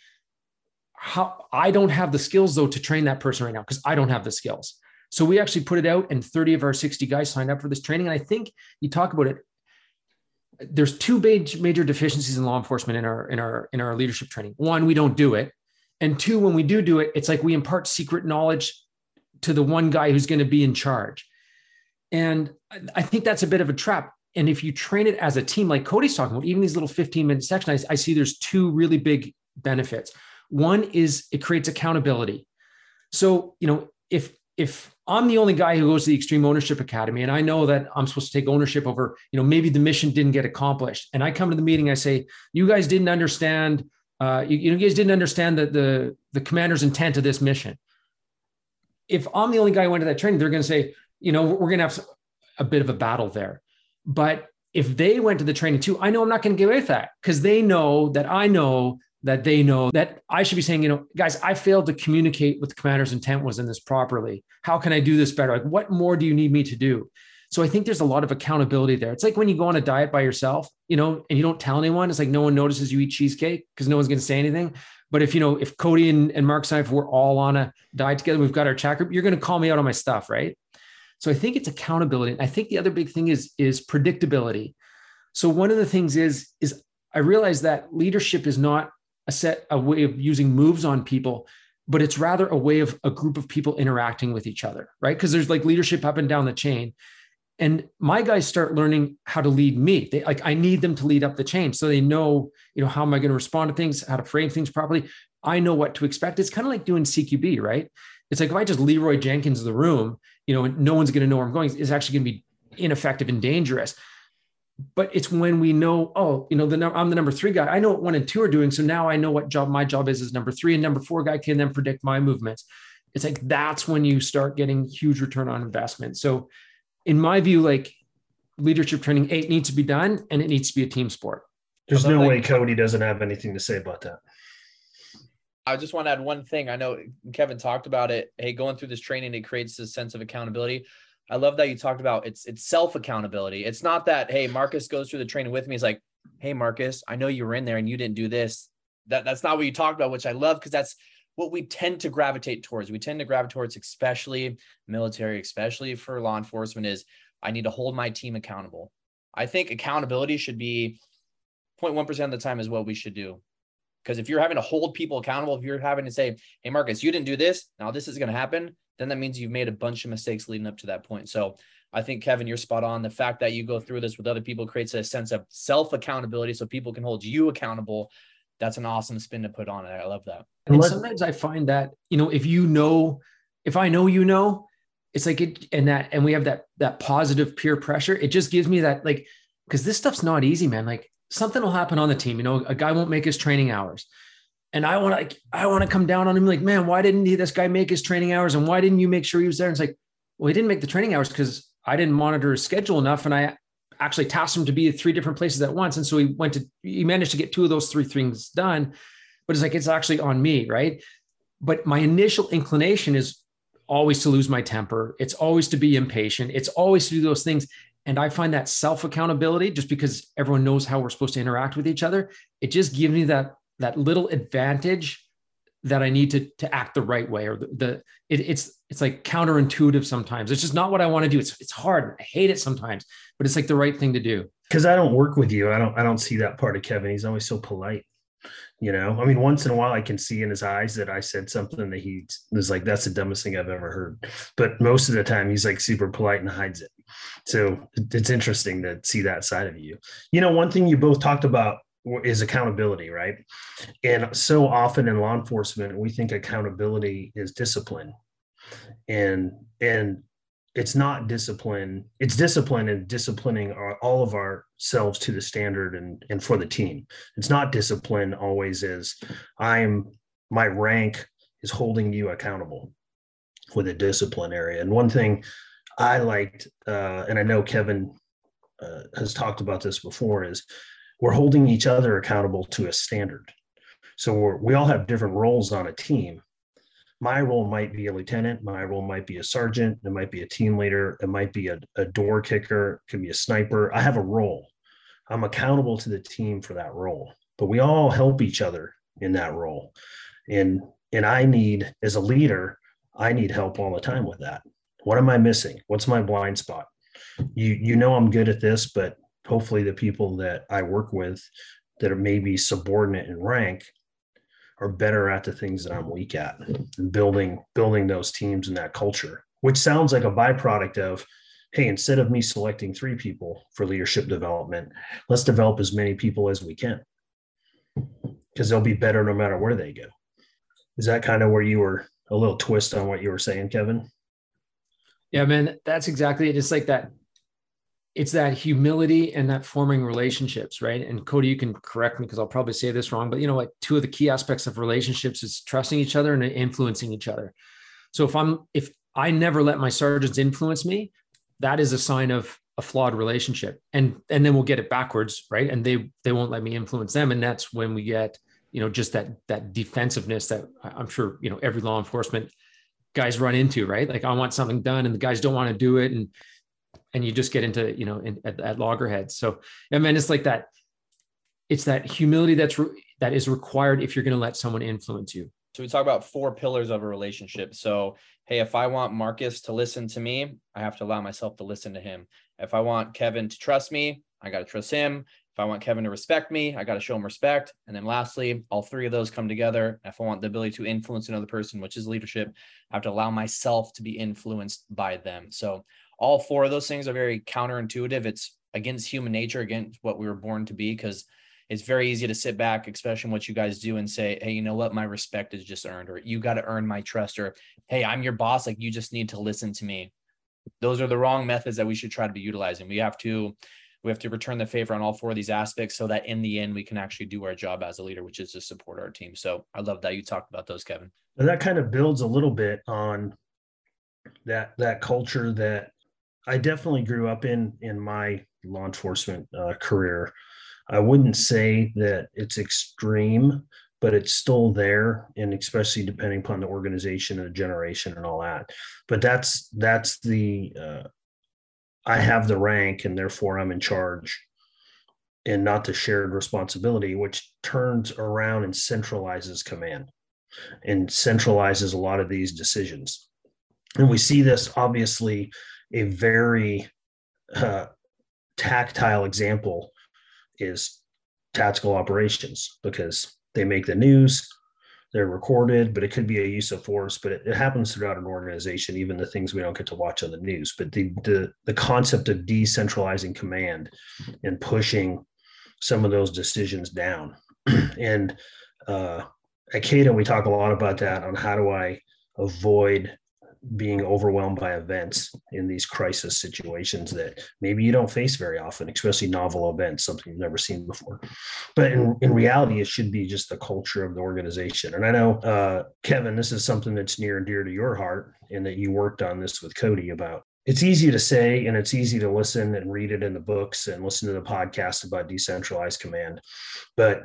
How I don't have the skills though to train that person right now because I don't have the skills. So we actually put it out, and 30 of our 60 guys signed up for this training. And I think you talk about it there's two major deficiencies in law enforcement in our in our in our leadership training. One, we don't do it, and two, when we do do it, it's like we impart secret knowledge to the one guy who's going to be in charge. And I think that's a bit of a trap. And if you train it as a team, like Cody's talking about, even these little 15 minute sections, I, I see there's two really big benefits. One is it creates accountability. So, you know, if if I'm the only guy who goes to the Extreme Ownership Academy, and I know that I'm supposed to take ownership over, you know, maybe the mission didn't get accomplished, and I come to the meeting, I say, you guys didn't understand, uh, you, you guys didn't understand the, the the commander's intent of this mission. If I'm the only guy who went to that training, they're going to say, you know, we're going to have a bit of a battle there. But if they went to the training too, I know I'm not going to get away with that because they know that I know that they know that I should be saying, you know, guys, I failed to communicate what the commander's intent was in this properly. How can I do this better? Like, what more do you need me to do? So I think there's a lot of accountability there. It's like when you go on a diet by yourself, you know, and you don't tell anyone, it's like no one notices you eat cheesecake because no one's going to say anything. But if, you know, if Cody and, and Mark and I, if we're all on a diet together, we've got our chat group, you're going to call me out on my stuff. Right. So I think it's accountability. I think the other big thing is, is predictability. So one of the things is, is I realize that leadership is not a set a way of using moves on people but it's rather a way of a group of people interacting with each other right? Because there's like leadership up and down the chain. And my guys start learning how to lead me. They like i need them to lead up the chain so they know you know how am i going to respond to things how to frame things properly. I know what to expect. It's kind of like doing cqb right? It's like if i just leroy jenkins the room you know and no one's going to know where i'm going it's actually going to be ineffective and dangerous but it's when we know, oh, you know, the I'm the number three guy. I know what one and two are doing. So now I know what job my job is as number three, and number four guy can then predict my movements. It's like that's when you start getting huge return on investment. So, in my view, like leadership training, eight needs to be done, and it needs to be a team sport. There's no like, way Cody doesn't have anything to say about that. I just want to add one thing. I know Kevin talked about it. Hey, going through this training, it creates this sense of accountability. I love that you talked about it's it's self accountability. It's not that hey Marcus goes through the training with me. He's like, hey Marcus, I know you were in there and you didn't do this. That that's not what you talked about, which I love because that's what we tend to gravitate towards. We tend to gravitate towards, especially military, especially for law enforcement, is I need to hold my team accountable. I think accountability should be 0.1% of the time is what we should do. Because if you're having to hold people accountable, if you're having to say, hey, Marcus, you didn't do this, now this is going to happen, then that means you've made a bunch of mistakes leading up to that point. So I think Kevin, you're spot on. The fact that you go through this with other people creates a sense of self accountability, so people can hold you accountable. That's an awesome spin to put on it. I love that. And sometimes I find that you know if you know, if I know you know, it's like it and that and we have that that positive peer pressure. It just gives me that like because this stuff's not easy, man. Like something will happen on the team. You know, a guy won't make his training hours and I want to I want to come down on him like, man, why didn't he, this guy make his training hours and why didn't you make sure he was there? And it's like, well, he didn't make the training hours because I didn't monitor his schedule enough, and I actually tasked him to be at three different places at once, and so he went to he managed to get two of those three things done, but it's like it's actually on me, right? But my initial inclination is always to lose my temper. It's always to be impatient. It's always to do those things. And I find that self accountability, just because everyone knows how we're supposed to interact with each other, it just gives me that that little advantage that I need to to act the right way or the, the it, it's it's like counterintuitive sometimes. It's just not what I want to do. It's it's hard. I hate it sometimes, but it's like the right thing to do. Because I don't work with you. I don't I don't see that part of Kevin. He's always so polite. You know, I mean, once in a while I can see in his eyes that I said something that he was like, that's the dumbest thing I've ever heard. But most of the time he's like super polite and hides it. So it's interesting to see that side of you. You know, one thing you both talked about is accountability, right? And so often in law enforcement, we think accountability is discipline. And and it's not discipline, it's discipline and disciplining our, all of ourselves to the standard and, and for the team. It's not discipline always is I'm my rank is holding you accountable with a discipline area. And one thing I liked, uh, and I know Kevin uh, has talked about this before, is we're holding each other accountable to a standard. So we all have different roles on a team. My role might be a lieutenant. My role might be a sergeant. It might be a team leader. It might be a, a door kicker. It could be a sniper. I have a role. I'm accountable to the team for that role. But we all help each other in that role. And and I need, as a leader, I need help all the time with that. What am I missing? What's my blind spot? You you know I'm good at this, but hopefully the people that I work with that are maybe subordinate in rank are better at the things that I'm weak at and building building those teams and that culture, which sounds like a byproduct of, hey, instead of me selecting three people for leadership development, let's develop as many people as we can. Because they'll be better no matter where they go. Is that kind of where you were a little twist on what you were saying, Kevin. Yeah, man, that's exactly it. It's like that. It's that humility and that forming relationships, right? And Cody, you can correct me because I'll probably say this wrong, but you know, like two of the key aspects of relationships is trusting each other and influencing each other. So if I'm if I never let my sergeants influence me, that is a sign of a flawed relationship. And and then we'll get it backwards, right? And they they won't let me influence them. And that's when we get, you know, just that that defensive,ness that I'm sure, you know, every law enforcement guys run into, right? Like I want something done and the guys don't want to do it. And, and you just get into, you know, in, at, at loggerheads. So, I mean, it's like that, it's that humility that's, re- that is required if you're going to let someone influence you. So we talk about four pillars of a relationship. So, hey, if I want Marcus to listen to me, I have to allow myself to listen to him. If I want Kevin to trust me, I got to trust him. If I want Kevin to respect me, I got to show him respect. And then lastly, all three of those come together. If I want the ability to influence another person, which is leadership, I have to allow myself to be influenced by them. So all four of those things are very counterintuitive. It's against human nature, against what we were born to be, because it's very easy to sit back, especially what you guys do, and say, Hey, you know what? My respect is just earned, or you got to earn my trust, or Hey, I'm your boss. Like you just need to listen to me. Those are the wrong methods that we should try to be utilizing. We have to we have to return the favor on all four of these aspects so that in the end we can actually do our job as a leader which is to support our team. So i love that you talked about those kevin. And that kind of builds a little bit on that that culture that i definitely grew up in in my law enforcement uh, career. I wouldn't say that it's extreme but it's still there and especially depending upon the organization and the generation and all that. But that's that's the uh, I have the rank and therefore I'm in charge and not the shared responsibility, which turns around and centralizes command and centralizes a lot of these decisions. And we see this obviously a very uh, tactile example is tactical operations because they make the news, they're recorded, but it could be a use of force. But it, it, happens throughout an organization, even the things we don't get to watch on the news. But the the the concept of decentralizing command and pushing some of those decisions down. and uh, at Cato, we talk a lot about that on how do I avoid being overwhelmed by events in these crisis situations that maybe you don't face very often, especially novel events, something you've never seen before. But in, in reality, it should be just the culture of the organization. And I know, uh, Kevin, this is something that's near and dear to your heart, and that you worked on this with Cody about. It's easy to say and it's easy to listen and read it in the books and listen to the podcast about decentralized command. But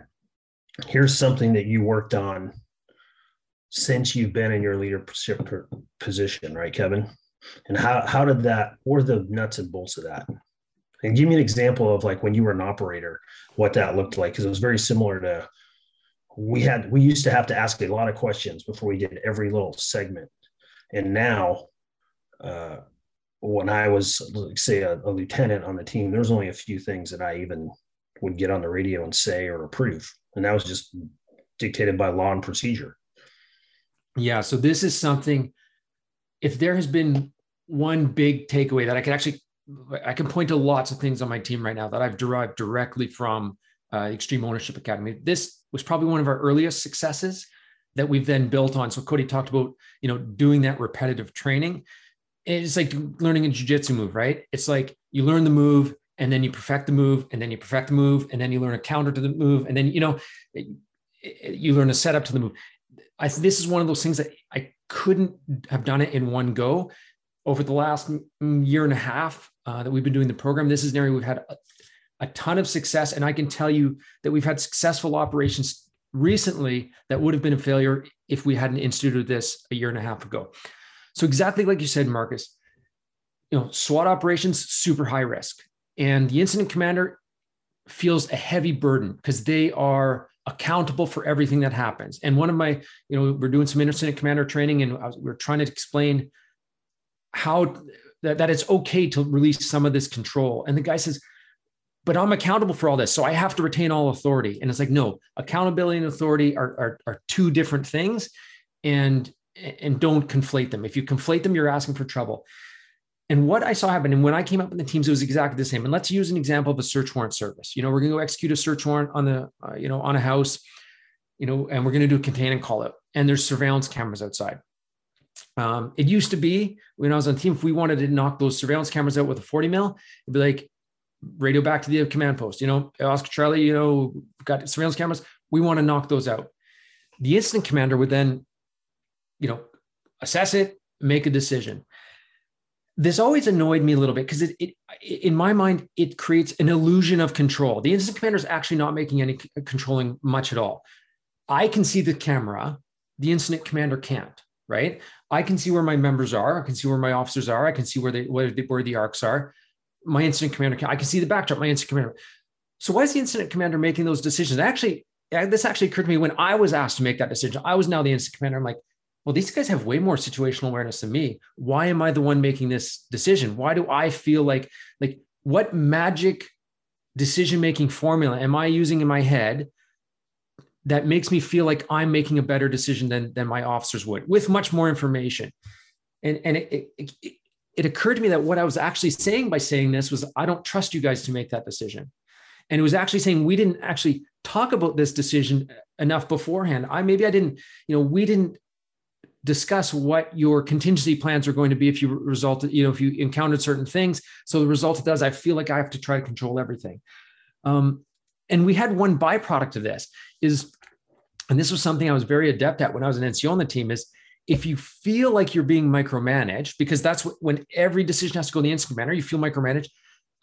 here's something that you worked on since you've been in your leadership position, right, Kevin? And how how did that? What are the nuts and bolts of that? And give me an example of like when you were an operator, what that looked like, because it was very similar to we had we used to have to ask a lot of questions before we did every little segment, and now. Uh, when I was, say, a, a lieutenant on the team, there was only a few things that I even would get on the radio and say or approve, and that was just dictated by law and procedure. Yeah. So this is something, if there has been one big takeaway that I can actually, I can point to lots of things on my team right now that I've derived directly from uh, Extreme Ownership Academy. This was probably one of our earliest successes that we've then built on. So Cody talked about, you know, doing that repetitive training. It's like learning a jujitsu move, right? It's like you learn the move and then you perfect the move and then you perfect the move and then you learn a counter to the move and then you know you learn a setup to the move I this is one of those things that I couldn't have done it in one go. Over the last year and a half uh, that we've been doing the program, this is an area we've had a, a ton of success, and I can tell you that we've had successful operations recently that would have been a failure if we hadn't instituted this a year and a half ago. So exactly like you said, Marcus, you know, SWAT operations super high risk, and the incident commander feels a heavy burden because they are accountable for everything that happens. And one of my, you know, we're doing some incident commander training and was, we're trying to explain how that, that it's okay to release some of this control. And the guy says, but I'm accountable for all this. So I have to retain all authority. And it's like, no, accountability and authority are, are, are two different things. And, and don't conflate them. If you conflate them, you're asking for trouble. And what I saw happen, and when I came up in the teams, it was exactly the same. And let's use an example of a search warrant service. You know, we're going to go execute a search warrant on the, uh, you know, on a house, you know, and we're going to do a contain and call out. And there's surveillance cameras outside. Um, it used to be when I was on team, if we wanted to knock those surveillance cameras out with a 40 mil, it'd be like radio back to the command post, you know, Oscar Charlie, you know, got surveillance cameras. We want to knock those out. The incident commander would then, you know, assess it, make a decision. This always annoyed me a little bit because it, it, in my mind, it creates an illusion of control. The incident commander is actually not making any controlling much at all. I can see the camera, the incident commander can't, right? I can see where my members are. I can see where my officers are. I can see where they where the, where the arcs are. My incident commander, can, I can see the backdrop. My incident commander. So why is the incident commander making those decisions? Actually, uh, this actually occurred to me when I was asked to make that decision. I was now the incident commander. I'm like, well, these guys have way more situational awareness than me. Why am I the one making this decision? Why do I feel like like what magic decision making formula am I using in my head that makes me feel like I'm making a better decision than than my officers would with much more information. And and it, it, it, it occurred to me that what I was actually saying by saying this was I don't trust you guys to make that decision. And it was actually saying we didn't actually talk about this decision enough beforehand. I maybe I didn't, you know, we didn't discuss what your contingency plans are going to be if you resulted, you know, if you encountered certain things. So the result is I feel like I have to try to control everything. Um, and we had one byproduct of this is and this was something I was very adept at when I was an NCO on the team is if you feel like you're being micromanaged, because that's what, when every decision has to go in the instant manner, you feel micromanaged.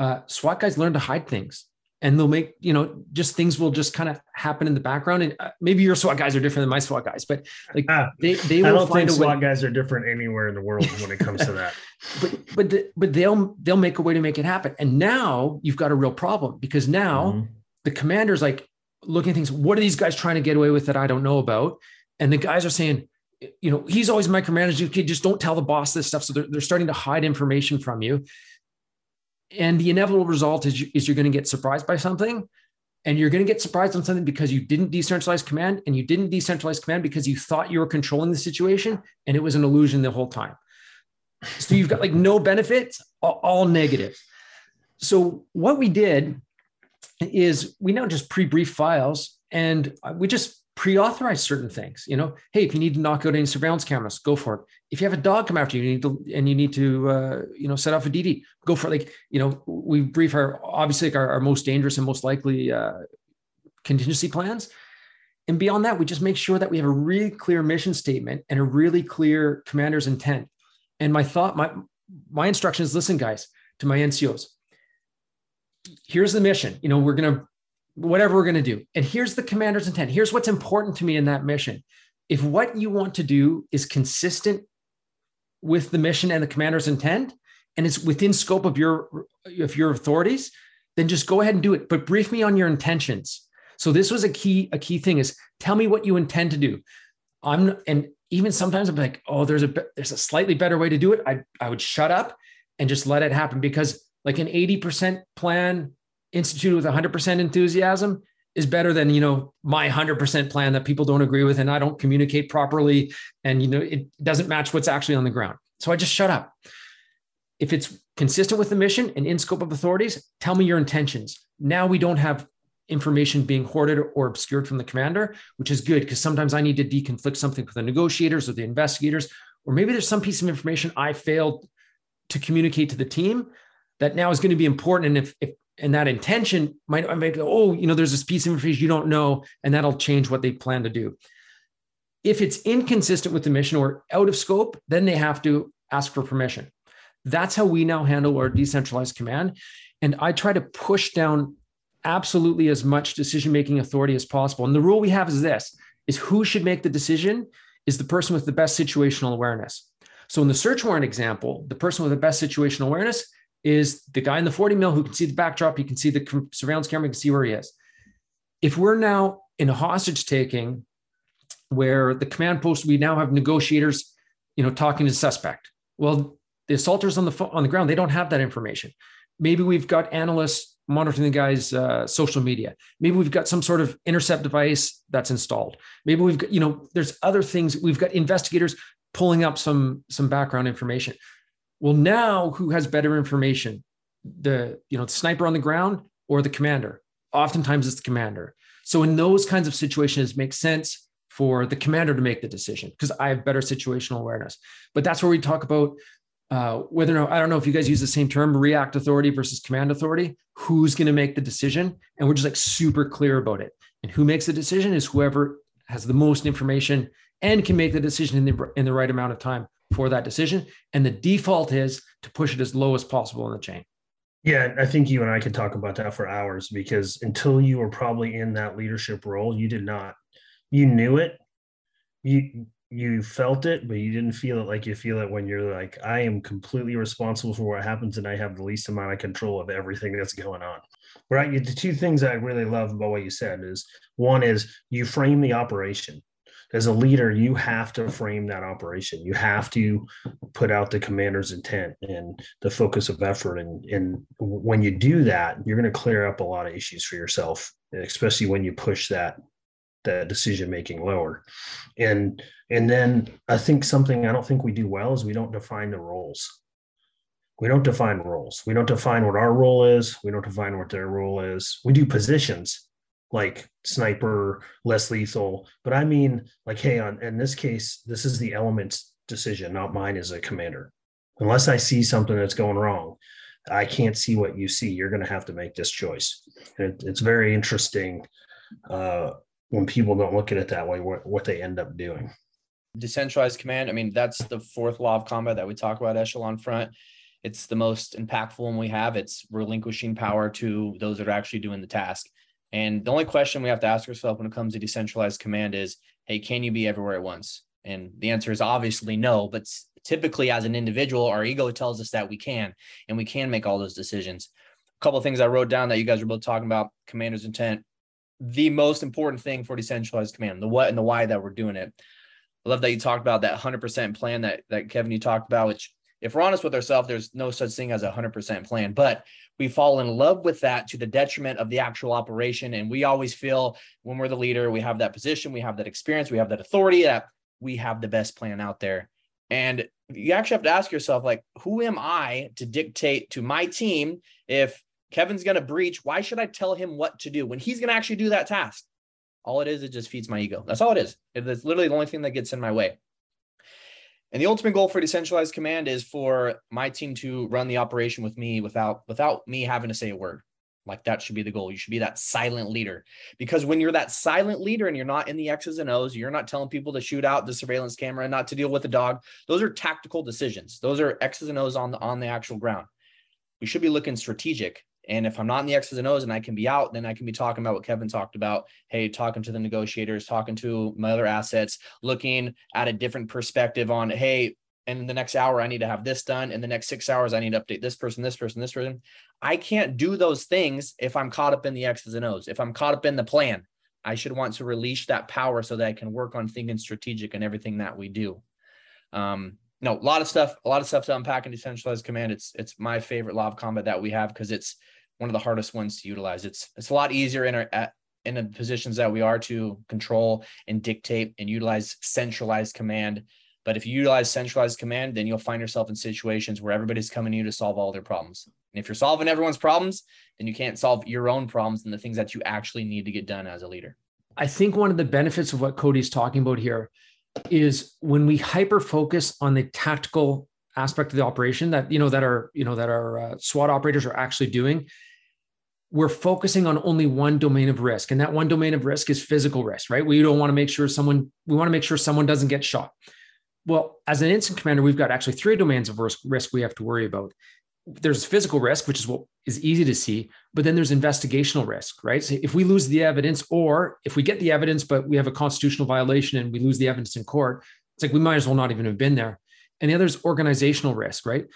Uh, SWAT guys learn to hide things and they'll make, you know, just things will just kind of happen in the background. And uh, maybe your SWAT guys are different than my SWAT guys, but like uh, they, they will I don't find think SWAT guys are different anywhere in the world when it comes to that. but, but, the, but they'll, they'll make a way to make it happen. And now you've got a real problem because now mm-hmm. the commander's like, looking at things. What are these guys trying to get away with that I don't know about? And the guys are saying, you know, he's always micromanaging. Okay, just don't tell the boss this stuff. So they're, they're starting to hide information from you. And the inevitable result is, is you're going to get surprised by something. And you're going to get surprised on something because you didn't decentralize command and you didn't decentralize command because you thought you were controlling the situation and it was an illusion the whole time. So you've got like no benefits, all, all negative. So what we did is we now just pre-brief files and we just pre-authorize certain things. You know, hey, if you need to knock out any surveillance cameras, go for it. If you have a dog come after you, you need to and you need to uh, you know set off a DD, go for. Like you know, we brief our obviously like our, our most dangerous and most likely uh, contingency plans. And beyond that, we just make sure that we have a really clear mission statement and a really clear commander's intent. And my thought, my my instruction is listen, guys, to my NCOs here's the mission. You know, we're going to, whatever we're going to do. And here's the commander's intent. Here's what's important to me in that mission. If what you want to do is consistent with the mission and the commander's intent, and it's within scope of your of your authorities, then just go ahead and do it. But brief me on your intentions. So this was a key a key thing is tell me what you intend to do. I'm and even sometimes I'm like, oh, there's a there's a slightly better way to do it. I I would shut up and just let it happen because like an 80% plan instituted with 100% enthusiasm is better than you know my 100% plan that people don't agree with and i don't communicate properly and you know it doesn't match what's actually on the ground so i just shut up if it's consistent with the mission and in scope of authorities tell me your intentions now we don't have information being hoarded or obscured from the commander which is good because sometimes i need to deconflict something with the negotiators or the investigators or maybe there's some piece of information i failed to communicate to the team that now is going to be important. And if, if and that intention might, might go, oh, you know, there's this piece of information you don't know, and that'll change what they plan to do. If it's inconsistent with the mission or out of scope, then they have to ask for permission. That's how we now handle our decentralized command. And I try to push down absolutely as much decision making authority as possible. And the rule we have is this is who should make the decision is the person with the best situational awareness. So in the search warrant example, the person with the best situational awareness is the guy in the 40 mil who can see the backdrop, he can see the surveillance camera, he can see where he is. If we're now in a hostage taking where the command post, we now have negotiators, you know, talking to suspect. Well, the assaulters on the on the ground, they don't have that information. Maybe we've got analysts monitoring the guy's uh, social media. Maybe we've got some sort of intercept device that's installed. Maybe we've got, you know, there's other things. We've got investigators pulling up some some background information. Well, now who has better information? The you know the sniper on the ground or the commander? Oftentimes it's the commander. So in those kinds of situations, it makes sense for the commander to make the decision because I have better situational awareness. But that's where we talk about uh, whether or not, I don't know if you guys use the same term, react authority versus command authority, who's going to make the decision. And we're just like super clear about it. And who makes the decision is whoever has the most information and can make the decision in the, in the right amount of time for that decision. And the default is to push it as low as possible in the chain. Yeah, I think you and I could talk about that for hours because until you were probably in that leadership role, you did not, you knew it. You you felt it, but you didn't feel it like you feel it when you're like, I am completely responsible for what happens and I have the least amount of control of everything that's going on. Right. The two things I really love about what you said is one is you frame the operation. As a leader, you have to frame that operation. You have to put out the commander's intent and the focus of effort. And, and when you do that, you're going to clear up a lot of issues for yourself, especially when you push that the decision making lower. And and then i think something i don't think we do well is we don't define the roles. We don't define roles. We don't define what our role is. We don't define what their role is. We do positions like sniper less lethal. But i mean like hey on in this case this is the elements decision not mine as a commander. Unless i see something that's going wrong i can't see what you see. You're going to have to make this choice. And it, it's very interesting uh, when people don't look at it that way, what, what they end up doing. Decentralized command. I mean, that's the fourth law of combat that we talk about echelon front. It's the most impactful one we have. It's relinquishing power to those that are actually doing the task. And the only question we have to ask ourselves when it comes to decentralized command is, hey, can you be everywhere at once? And the answer is obviously no, but typically as an individual, our ego tells us that we can, and we can make all those decisions. A couple of things I wrote down that you guys were both talking about, commander's intent, the most important thing for decentralized command, the what and the why that we're doing it. I love that you talked about that 100% plan that, that Kevin, you talked about, which if we're honest with ourselves, there's no such thing as a 100% plan, but we fall in love with that to the detriment of the actual operation. And we always feel when we're the leader, we have that position, we have that experience, we have that authority that we have the best plan out there. And you actually have to ask yourself, like, who am I to dictate to my team if Kevin's going to breach. Why should I tell him what to do when he's going to actually do that task? All it is, it just feeds my ego. That's all it is. It's literally the only thing that gets in my way. And the ultimate goal for decentralized command is for my team to run the operation with me without without me having to say a word. Like that should be the goal. You should be that silent leader. Because when you're that silent leader and you're not in the X's and O's, you're not telling people to shoot out the surveillance camera and not to deal with the dog. Those are tactical decisions. Those are X's and O's on the on the actual ground. We should be looking strategic and if I'm not in the X's and O's and I can be out, then I can be talking about what Kevin talked about. Hey, talking to the negotiators, talking to my other assets, looking at a different perspective on, hey, in the next hour, I need to have this done. In the next six hours, I need to update this person, this person, this person. I can't do those things if I'm caught up in the X's and O's. If I'm caught up in the plan, I should want to release that power so that I can work on thinking strategic and everything that we do. Um, no, a lot of stuff, a lot of stuff to unpack in decentralized command. It's it's my favorite law of combat that we have because it's one of the hardest ones to utilize. It's it's a lot easier in our at, in the positions that we are to control and dictate and utilize centralized command. But if you utilize centralized command, then you'll find yourself in situations where everybody's coming to you to solve all their problems. And if you're solving everyone's problems, then you can't solve your own problems and the things that you actually need to get done as a leader. I think one of the benefits of what Cody's talking about here is when we hyper focus on the tactical aspect of the operation that you know that our you know that our uh, SWAT operators are actually doing, we're focusing on only one domain of risk, and that one domain of risk is physical risk, right? We don't want to make sure someone we want to make sure someone doesn't get shot. Well, as an incident commander, we've got actually three domains of risk, risk we have to worry about. There's physical risk, which is what is easy to see, but then there's investigational risk, right? So if we lose the evidence, or if we get the evidence, but we have a constitutional violation and we lose the evidence in court, it's like we might as well not even have been there and the other is organizational risk, right?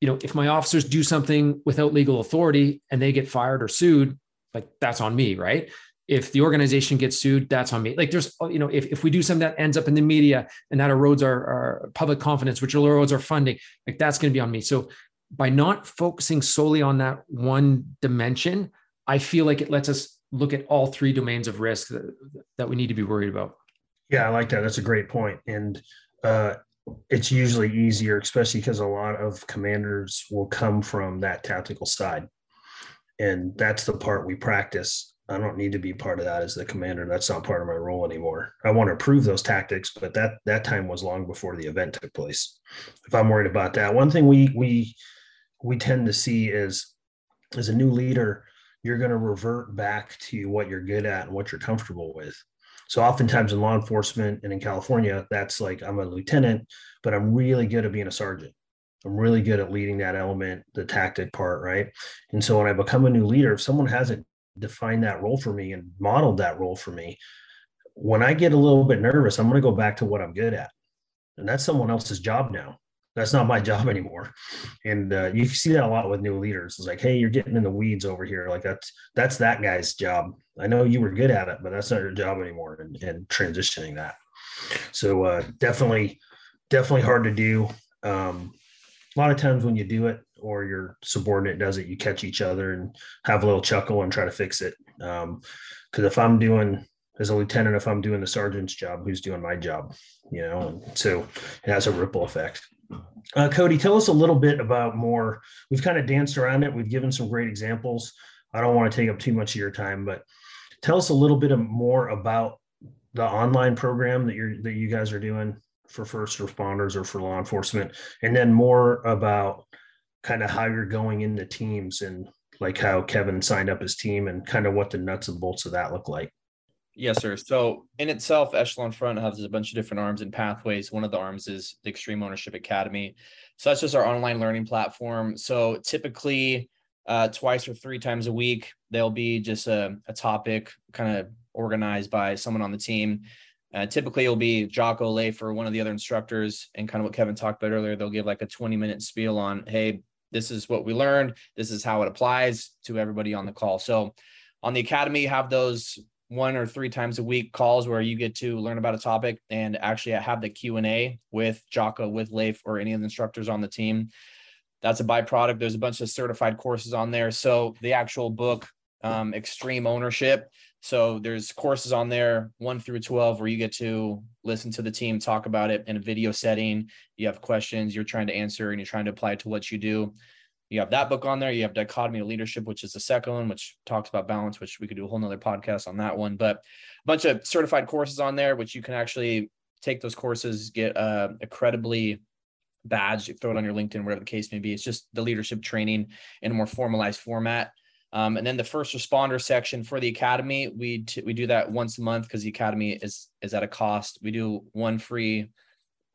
You know, if my officers do something without legal authority and they get fired or sued, like that's on me, right? If the organization gets sued, that's on me. Like there's, you know, if, if we do something that ends up in the media and that erodes our, our public confidence, which erodes our funding, like that's going to be on me. So by not focusing solely on that one dimension, I feel like it lets us look at all three domains of risk that, that we need to be worried about. Yeah, I like that. That's a great point. And uh, it's usually easier, especially because a lot of commanders will come from that tactical side. And that's the part we practice I don't need to be part of that as the commander. That's not part of my role anymore. I want to approve those tactics, but that that time was long before the event took place. If I'm worried about that, one thing we we we tend to see is as a new leader, you're going to revert back to what you're good at and what you're comfortable with. So oftentimes in law enforcement and in California, that's like I'm a lieutenant, but I'm really good at being a sergeant. I'm really good at leading that element, the tactic part, right? And so when I become a new leader, if someone hasn't defined that role for me and modeled that role for me, when I get a little bit nervous, I'm going to go back to what I'm good at. And that's someone else's job now. That's not my job anymore. And uh, you see that a lot with new leaders. It's like, hey, you're getting in the weeds over here. Like that's that's that guy's job. I know you were good at it, but that's not your job anymore. And, and transitioning that. So uh, definitely, definitely hard to do. Um, a lot of times when you do it or your subordinate does it, you catch each other and have a little chuckle and try to fix it. Because um, if I'm doing as a lieutenant, if I'm doing the sergeant's job, who's doing my job? You know, and so it has a ripple effect. Uh, Cody, tell us a little bit about more. We've kind of danced around it. We've given some great examples. I don't want to take up too much of your time, but tell us a little bit more about the online program that you're that you guys are doing for first responders or for law enforcement, and then more about kind of how you're going into teams and like how Kevin signed up his team and kind of what the nuts and bolts of that look like. Yes, sir. So in itself, Echelon Front has a bunch of different arms and pathways. One of the arms is the Extreme Ownership Academy. So that's just our online learning platform. So typically, uh, twice or three times a week, there'll be just a, a topic kind of organized by someone on the team. Uh, typically, it'll be Jocko Leif or one of the other instructors, and kind of what Kevin talked about earlier. They'll give like a 20 minute spiel on, hey, this is what we learned. This is how it applies to everybody on the call. So on the academy, have those one or three times a week calls where you get to learn about a topic and actually have the q&a with jocko with leif or any of the instructors on the team. That's a byproduct. There's a bunch of certified courses on there. So the actual book um, extreme ownership. So there's courses on there 1 through 12 where you get to listen to the team talk about it in a video setting. You have questions you're trying to answer and you're trying to apply to what you do you have that book on there. You have Dichotomy of Leadership, which is the second one, which talks about balance, which we could do a whole nother podcast on that one. But a bunch of certified courses on there, which you can actually take those courses, get uh, a Credly badge, throw it on your LinkedIn, whatever the case may be. It's just the leadership training in a more formalized format. Um, and then the first responder section for the academy, we t- we do that once a month because the academy is is at a cost. We do one free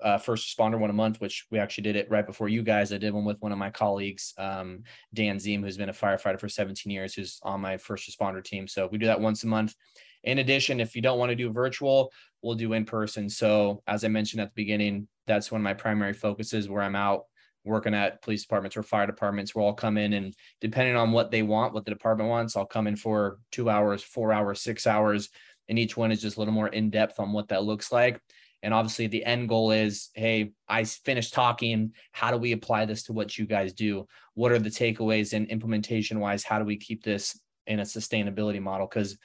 uh, first responder one a month, which we actually did it right before you guys. I did one with one of my colleagues, um, Dan Ziem, who's been a firefighter for 17 years, who's on my first responder team. So we do that once a month. In addition, if you don't want to do virtual, we'll do in person. So as I mentioned at the beginning, that's one of my primary focuses where I'm out working at police departments or fire departments where I'll come in and depending on what they want, what the department wants, I'll come in for two hours, four hours, six hours. And each one is just a little more in depth on what that looks like. And obviously, the end goal is hey, I finished talking. How do we apply this to what you guys do? What are the takeaways and implementation wise? How do we keep this in a sustainability model? Because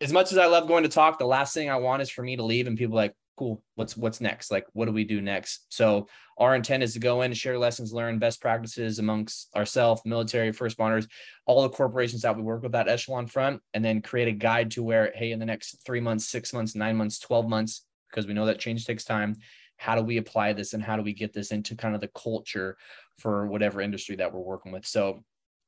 as much as I love going to talk, the last thing I want is for me to leave and people like, cool, what's what's next? Like, what do we do next? So our intent is to go in, share lessons learned, best practices amongst ourselves, military, first responders, all the corporations that we work with at Echelon Front, and then create a guide to where, hey, in the next three months, six months, nine months, 12 months, because we know that change takes time. How do we apply this and how do we get this into kind of the culture for whatever industry that we're working with? So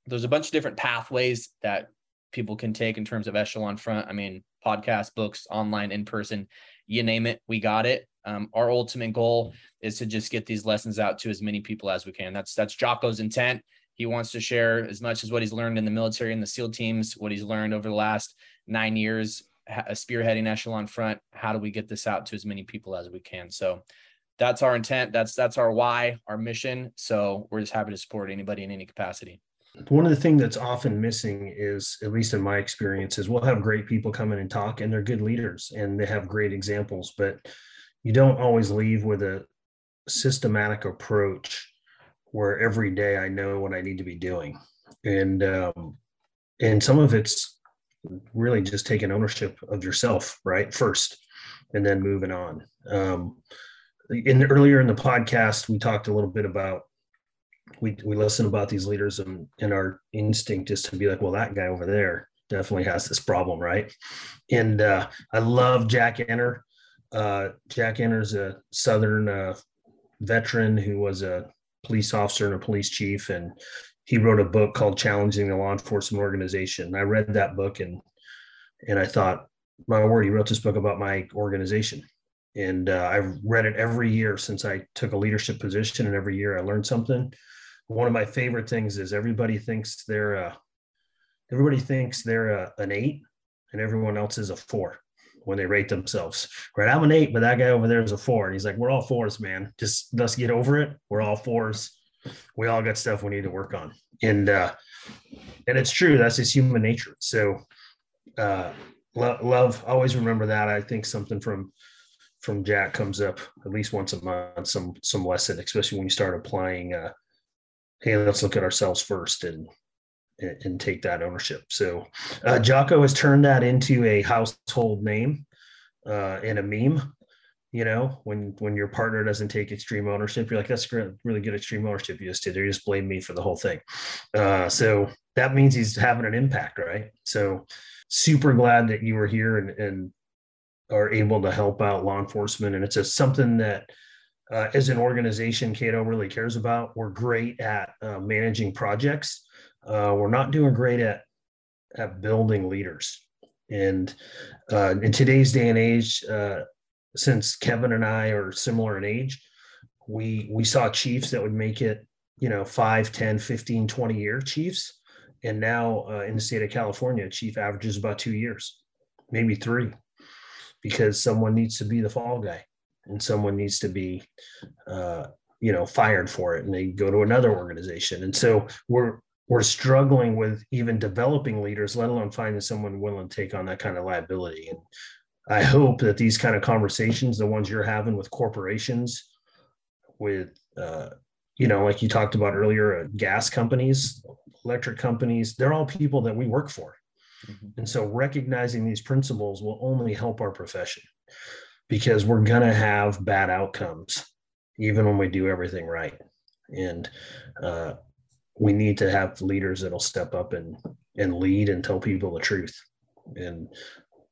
there's a bunch of different pathways that people can take in terms of echelon front. I mean, podcast, books, online, in person, you name it, we got it. Um, our ultimate goal is to just get these lessons out to as many people as we can. That's that's Jocko's intent. He wants to share as much as what he's learned in the military and the SEAL teams, what he's learned over the last nine years a spearheading echelon front how do we get this out to as many people as we can? So that's our intent. That's that's our why our mission. So we're just happy to support anybody in any capacity. One of the things that's often missing is at least in my experience is we'll have great people come in and talk and they're good leaders and they have great examples but you don't always leave with a systematic approach where every day i know what i need to be doing. And um, and some of it's really just taking ownership of yourself, right? First, and then moving on. Um, in earlier in the podcast, we talked a little bit about we we listen about these leaders and and our instinct is to be like, well, that guy over there definitely has this problem, right? And uh, I love Jack Enter. Uh, Jack Enter's a Southern uh, veteran who was a police officer and a police chief, and he wrote a book called "Challenging the Law Enforcement Organization." I read that book and and I thought, my word, he wrote this book about my organization, and uh, I've read it every year since I took a leadership position, and every year I learned something. One of my favorite things is everybody thinks they're a, everybody thinks they're a, an eight, and everyone else is a four when they rate themselves. Right, I'm an eight, but that guy over there is a four, and he's like, "We're all fours, man. Just let's get over it. We're all fours. We all got stuff we need to work on." And uh, and it's true. That's just human nature. So uh, lo- love. Always remember that. I think something from from Jack comes up at least once a month. Some some lesson, especially when you start applying. Uh, hey, let's look at ourselves first and and take that ownership. So uh, Jocko has turned that into a household name uh, and a meme. You know, when when your partner doesn't take extreme ownership, you're like, "That's really good extreme ownership you just did." They just blame me for the whole thing. Uh, so that means he's having an impact, right? So super glad that you were here and, and are able to help out law enforcement. And it's a, something that, uh, as an organization, Cato really cares about. We're great at uh, managing projects. Uh, we're not doing great at at building leaders. And uh, in today's day and age, uh, since Kevin and I are similar in age, we we saw chiefs that would make it, you know, 5, 10, 15, 20 year chiefs and now uh, in the state of California, chief averages about two years, maybe three, because someone needs to be the fall guy and someone needs to be, uh, you know, fired for it, and they go to another organization. And so we're we're struggling with even developing leaders, let alone finding someone willing to take on that kind of liability. And I hope that these kind of conversations, the ones you're having with corporations, with uh, you know, like you talked about earlier, uh, gas companies, electric companies, they're all people that we work for. Mm-hmm. And so recognizing these principles will only help our profession because we're going to have bad outcomes even when we do everything right. And uh, we need to have leaders that'll step up and, and lead and tell people the truth. And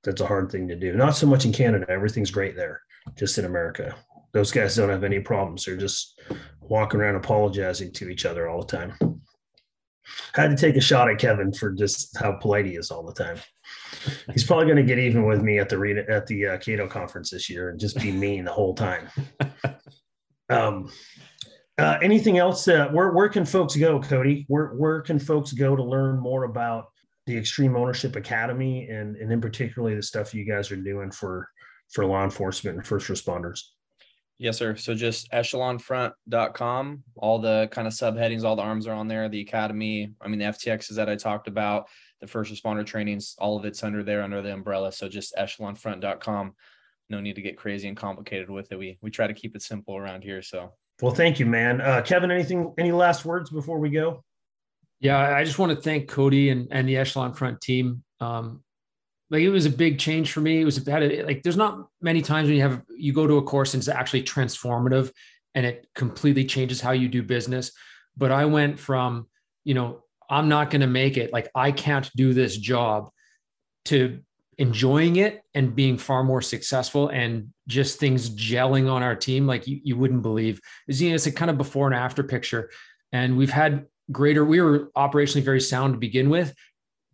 that's a hard thing to do. Not so much in Canada, everything's great there, just in America. Those guys don't have any problems. They're just walking around apologizing to each other all the time. I had to take a shot at Kevin for just how polite he is all the time. He's probably going to get even with me at the at the uh, Cato conference this year and just be mean the whole time. Um, uh, anything else? Uh, where where can folks go, Cody? Where where can folks go to learn more about the Extreme Ownership Academy and and in particularly the stuff you guys are doing for for law enforcement and first responders? Yes, sir. So just echelonfront.com. All the kind of subheadings, all the arms are on there. The academy, I mean, the FTXs that I talked about, the first responder trainings, all of it's under there, under the umbrella. So just echelonfront.com. No need to get crazy and complicated with it. We we try to keep it simple around here. So well, thank you, man. Uh, Kevin, anything, any last words before we go? Yeah, I just want to thank Cody and, and the Echelon Front team. Um, like it was a big change for me. It was a, like there's not many times when you have you go to a course and it's actually transformative and it completely changes how you do business. But I went from, you know, I'm not going to make it, like I can't do this job to enjoying it and being far more successful and just things gelling on our team like you, you wouldn't believe. It's, you know, it's a kind of before and after picture. And we've had greater, we were operationally very sound to begin with,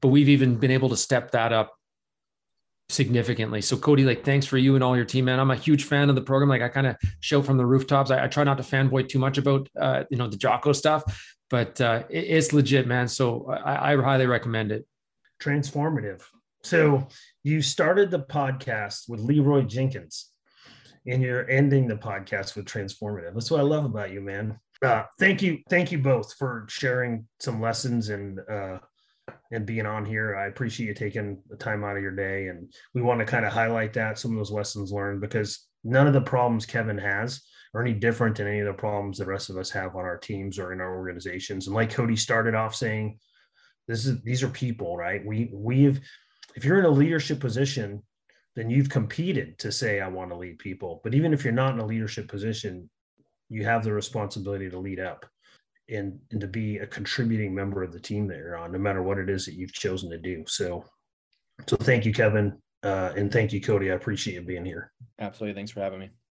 but we've even been able to step that up significantly. So Cody, like thanks for you and all your team, man. I'm a huge fan of the program. Like I kind of show from the rooftops. I, I, try not to fanboy too much about uh, you know the Jocko stuff, but uh, it, it's legit, man. So I, I highly recommend it. Transformative. So you started the podcast with Leroy Jenkins, and you're ending the podcast with transformative. That's what I love about you, man. Uh, thank you, thank you both for sharing some lessons and uh, and being on here. I appreciate you taking the time out of your day. And we want to kind of highlight that some of those lessons learned because none of the problems Kevin has are any different than any of the problems the rest of us have on our teams or in our organizations. And like Cody started off saying, this is these are people, right? We we've if you're in a leadership position, then you've competed to say I want to lead people. But even if you're not in a leadership position, you have the responsibility to lead up and and to be a contributing member of the team that you're on, no matter what it is that you've chosen to do. So, so thank you, Kevin, uh, and thank you, Cody. I appreciate you being here. Absolutely. Thanks for having me.